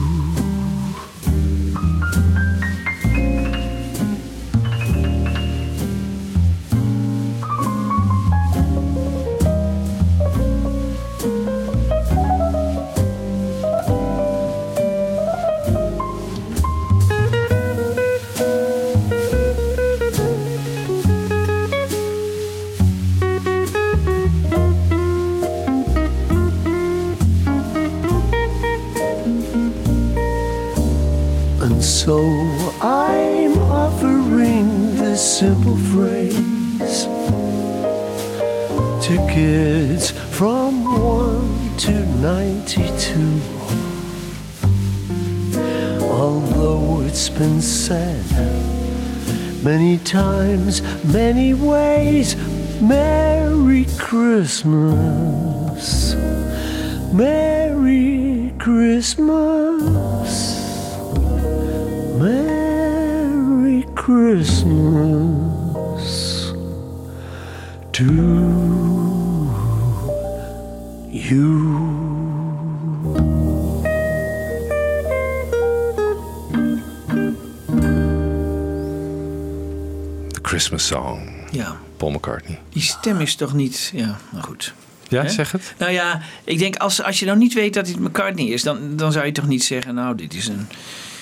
Many ways, Merry Christmas. Ja. Paul McCartney. Die stem is toch niet... Ja, maar goed. Ja, zeg het. Nou ja, ik denk als, als je nou niet weet dat het McCartney is... Dan, dan zou je toch niet zeggen... Nou, dit is een...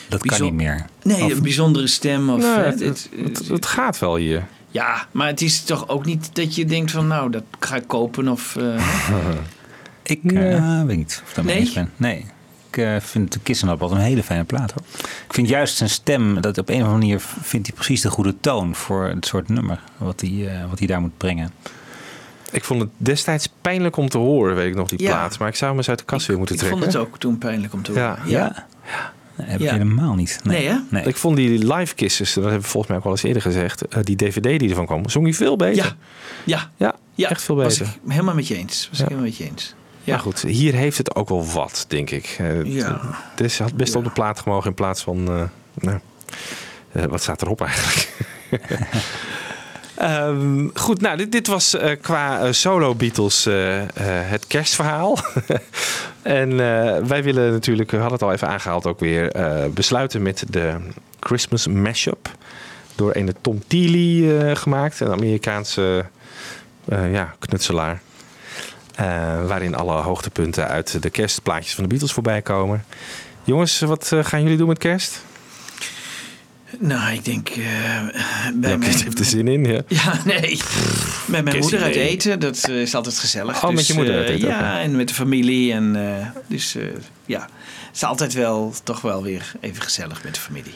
Dat kan niet meer. Nee, Of- een bijzondere stem. Of, het, het, het- het gaat wel hier. ja, maar het is toch ook niet dat je denkt van... Nou, dat ga ik kopen of... eh, Ik eh, weet niet of dat mee Nee? eens ben. Nee. Ik eh, vind de altijd een hele fijne plaat. Hoor. Ik vind juist zijn stem, dat op een of andere manier vindt hij precies de goede toon voor het soort nummer wat hij, eh, wat hij daar moet brengen. Ik vond het destijds pijnlijk om te horen, weet ik nog, die Ja. plaat. Maar ik zou hem eens uit de kast weer moeten ik trekken. vond het ook toen pijnlijk om te horen. Ja. ja. Nee, heb Ja. ik helemaal niet. Nee, hè? Nee. Ik vond die live kisses, dat hebben we volgens mij ook wel eens eerder gezegd, eh, die dvd die ervan kwam, zong hij veel beter. Ja. Ja. Ja, Ja, echt veel Was beter. ik helemaal met je eens. Was Ja. ik helemaal met je eens. Ja. Maar goed, hier heeft het ook wel wat, denk ik. Eh, het- Ja. Het is, had best op de plaat gemogen in plaats van... eh, nou, eh, wat staat erop eigenlijk? Ehm, goed, nou, dit, dit was qua solo Beatles het kerstverhaal. en wij willen natuurlijk, we hadden het al even aangehaald ook weer, besluiten met de Christmas mashup. Door een Tom Teely gemaakt, een Amerikaanse ja, knutselaar. Eh, waarin alle hoogtepunten uit de kerstplaatjes van de Beatles voorbij komen. Jongens, wat eh, gaan jullie doen met kerst? Nou, ik denk... eh bij Ja, mijn... Chris heeft er zin in, ja. Ja, nee. Met mijn moeder uit eten, dat is altijd gezellig. Oh, met je moeder uit eten ook, Ja, en met de familie. En, dus ja, het is altijd wel toch wel weer even gezellig met de familie.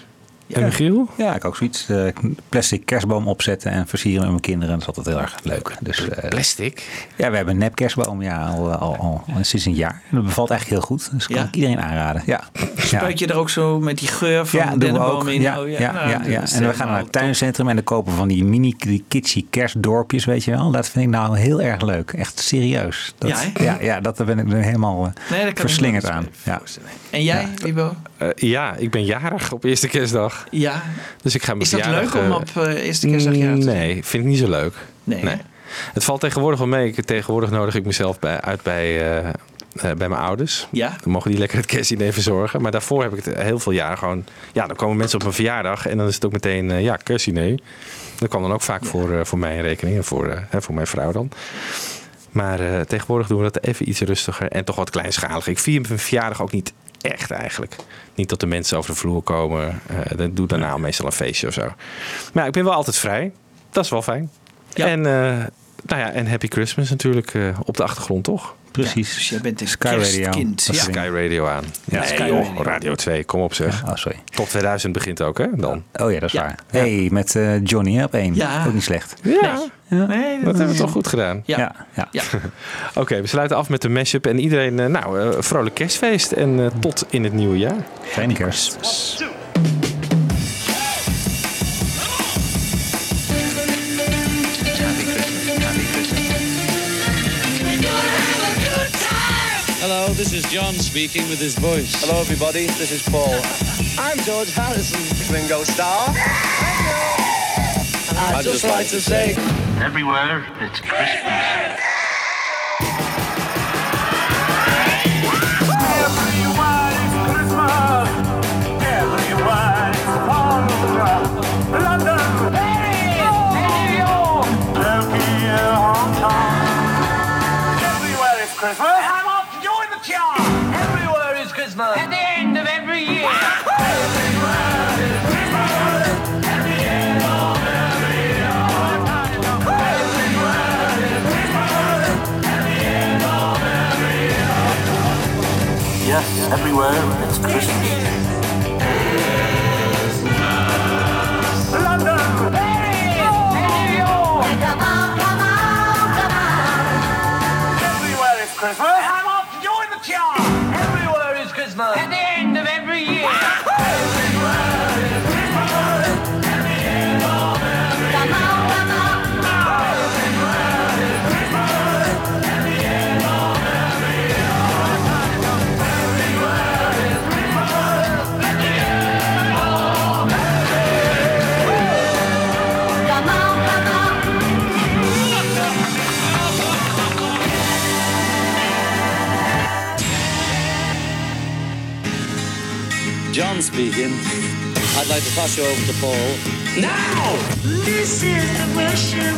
En Michiel? Ja, ik ook zoiets. eh, plastic kerstboom opzetten en versieren met mijn kinderen. Dat is altijd heel erg leuk. Dus, eh, Plastic? Ja, we hebben een nep kerstboom ja, al, al, al, al sinds een jaar. En dat bevalt eigenlijk heel goed. Dus kan Ja? ik iedereen aanraden. Ja. Spuit je er ook zo met die geur van Ja, de doen we dennenboom ook. in? Ja, Oh, ja, ja, nou, ja, En we gaan naar helemaal het tuincentrum en dan kopen van die mini die kitschy kerstdorpjes, weet je wel. Dat vind ik nou heel erg leuk. Echt serieus. Dat, Ja, ja, ja, dat ben ik nu helemaal eh, Nee, dat kan ik me verslingerd aan. Ja. En jij, Libo? Eh, ja, ik ben jarig op eerste kerstdag. Ja. Dus ik ga mijn Is dat leuk om op eh, eerste kerstdag jarig te zijn? Nee, vind ik niet zo leuk. Nee? Het valt tegenwoordig wel mee. Ik- Tegenwoordig nodig ik mezelf bij, uit bij, eh, bij mijn ouders. Ja. Dan mogen die lekker het kerstdiner verzorgen. Maar daarvoor heb ik het heel veel jaar gewoon... Ja, dan komen mensen op mijn verjaardag en dan is het ook meteen ja, kerstdiner. Dat kwam dan ook vaak voor, voor mij in rekening en voor, hè, voor mijn vrouw dan. Maar tegenwoordig doen we dat even iets rustiger en toch wat kleinschaliger. Ik vier mijn verjaardag ook niet echt eigenlijk. Niet dat de mensen over de vloer komen. Eh dan doe daarna meestal een feestje of zo. Maar ja, ik ben wel altijd vrij. Dat is wel fijn. En, eh, nou ja, en Happy Christmas natuurlijk eh, op de achtergrond, toch? Precies. Dus jij bent een Sky Radio. kerstkind. Dat Ja. is Sky Radio aan. Ja, Nee, Sky joh. Radio. 2, kom op zeg. Oh, sorry. Top 2000 begint ook, hè? Dan. Oh ja, dat is waar. hey, met eh, Johnny op één. Ja. Ook niet slecht. Ja, Nee, dat hebben we toch goed gedaan. Ja. Ja, ja. Oké, we sluiten af met de mashup. En iedereen, eh, nou, eh, vrolijk kerstfeest. En eh, tot in het nieuwe jaar. Fijne kerst. Hello, this is John speaking with his voice. Hello, everybody. This is Paul. I'm George Harrison. Ringo Starr. And I'd just like to say, Everywhere it's Christmas. Everywhere is christmas everywhere is home new york and your hometown everywhere is Christmas. I'm off to join the choir. Everywhere is Christmas. Everywhere it's Christmas. Speaking. I'd like to pass you over to Paul. Now! This is the wish you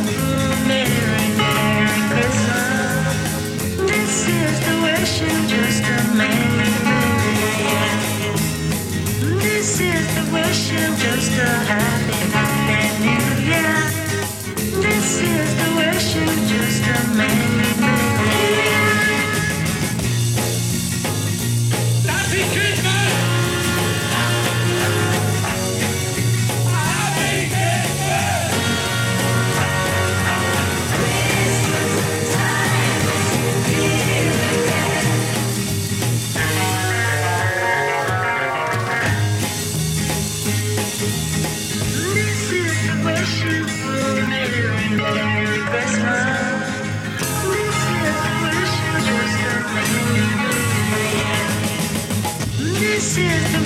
Merry, Merry Christmas. This is the wish you just a Merry, Merry. This is the wish you just a Happy, Happy New Year. This is the wish you just a Merry, Merry.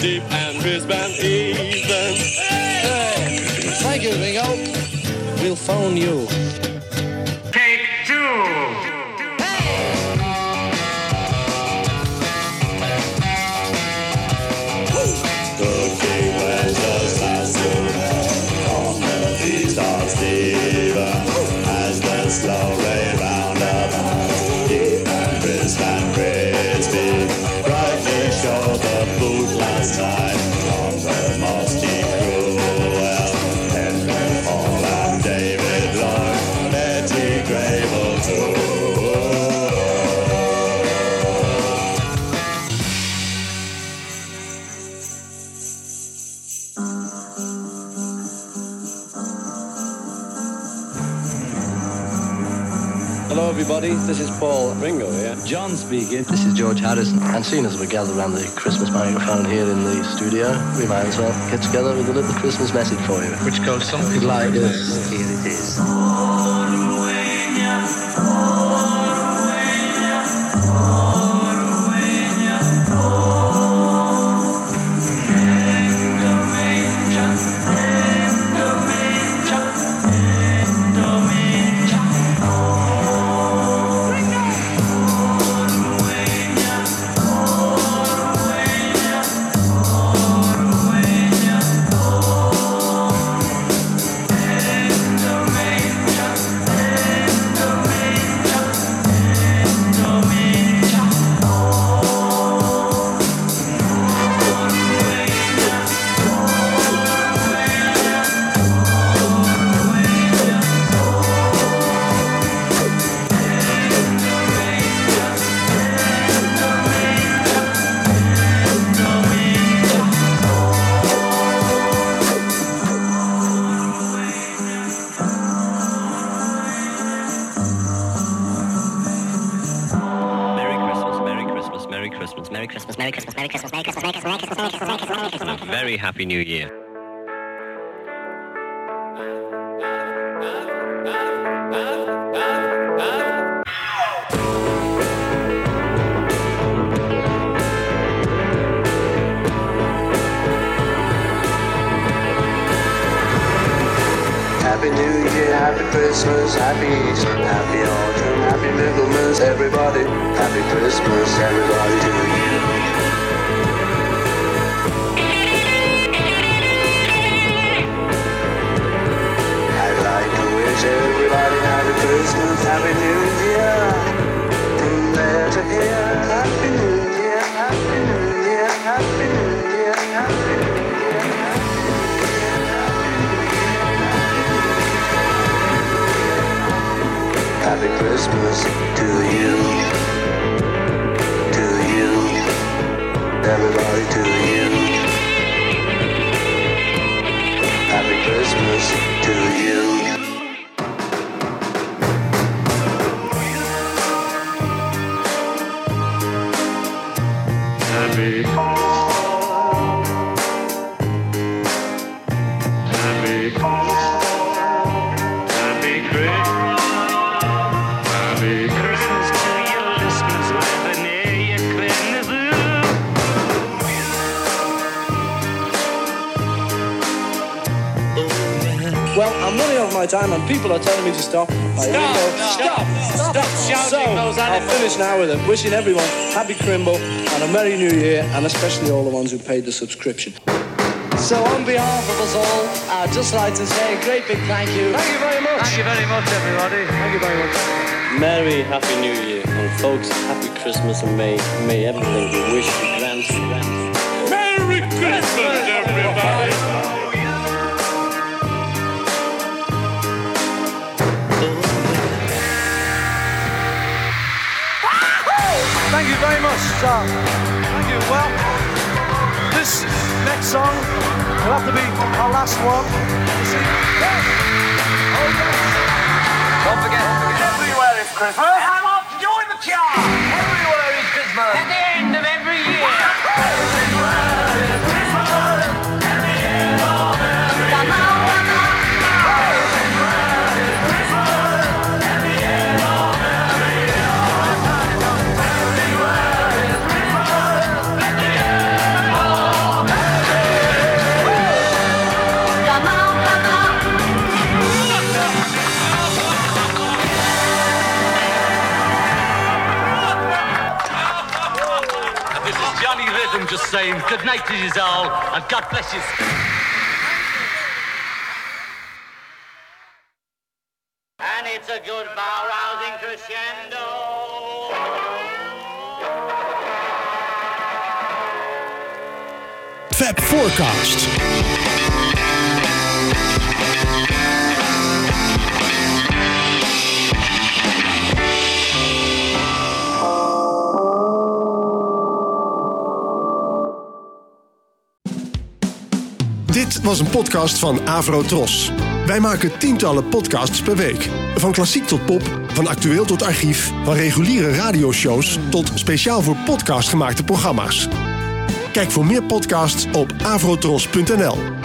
deep and crisp and even. Hey, thank you, Ringo. We'll phone you. Everybody. This is Paul Ringo here. John speaking. This is George Harrison. And seeing as we gather around the Christmas microphone here in the studio, we might as well get together with a little Christmas message for you. Which goes something like this. Here it is. was and people are telling me to stop. Right, here we go. Stop. Stop! Stop shouting so, those I'll animals. finish now with it. Wishing everyone happy Crimble and a Merry New Year, and especially all the ones who paid the subscription. So, on behalf of us all, I'd just like to say a great big thank you. Thank you very much. Thank you very much, everybody. Thank you very much. Merry Happy New Year. And folks, Happy Christmas and may, may everything we wish much. Thank you. Well, this next song will have to be our last one. You see? Don't forget, everywhere is Christmas. Rhythm just saying good night to you all and God bless you. And it's a good bow rousing crescendo. Fab Forecast. Was een podcast van Avro Tros. Wij maken tientallen podcasts per week. Van klassiek tot pop, van actueel tot archief, van reguliere radioshows tot speciaal voor podcast gemaakte programma's. Kijk voor meer podcasts op avrotros.nl.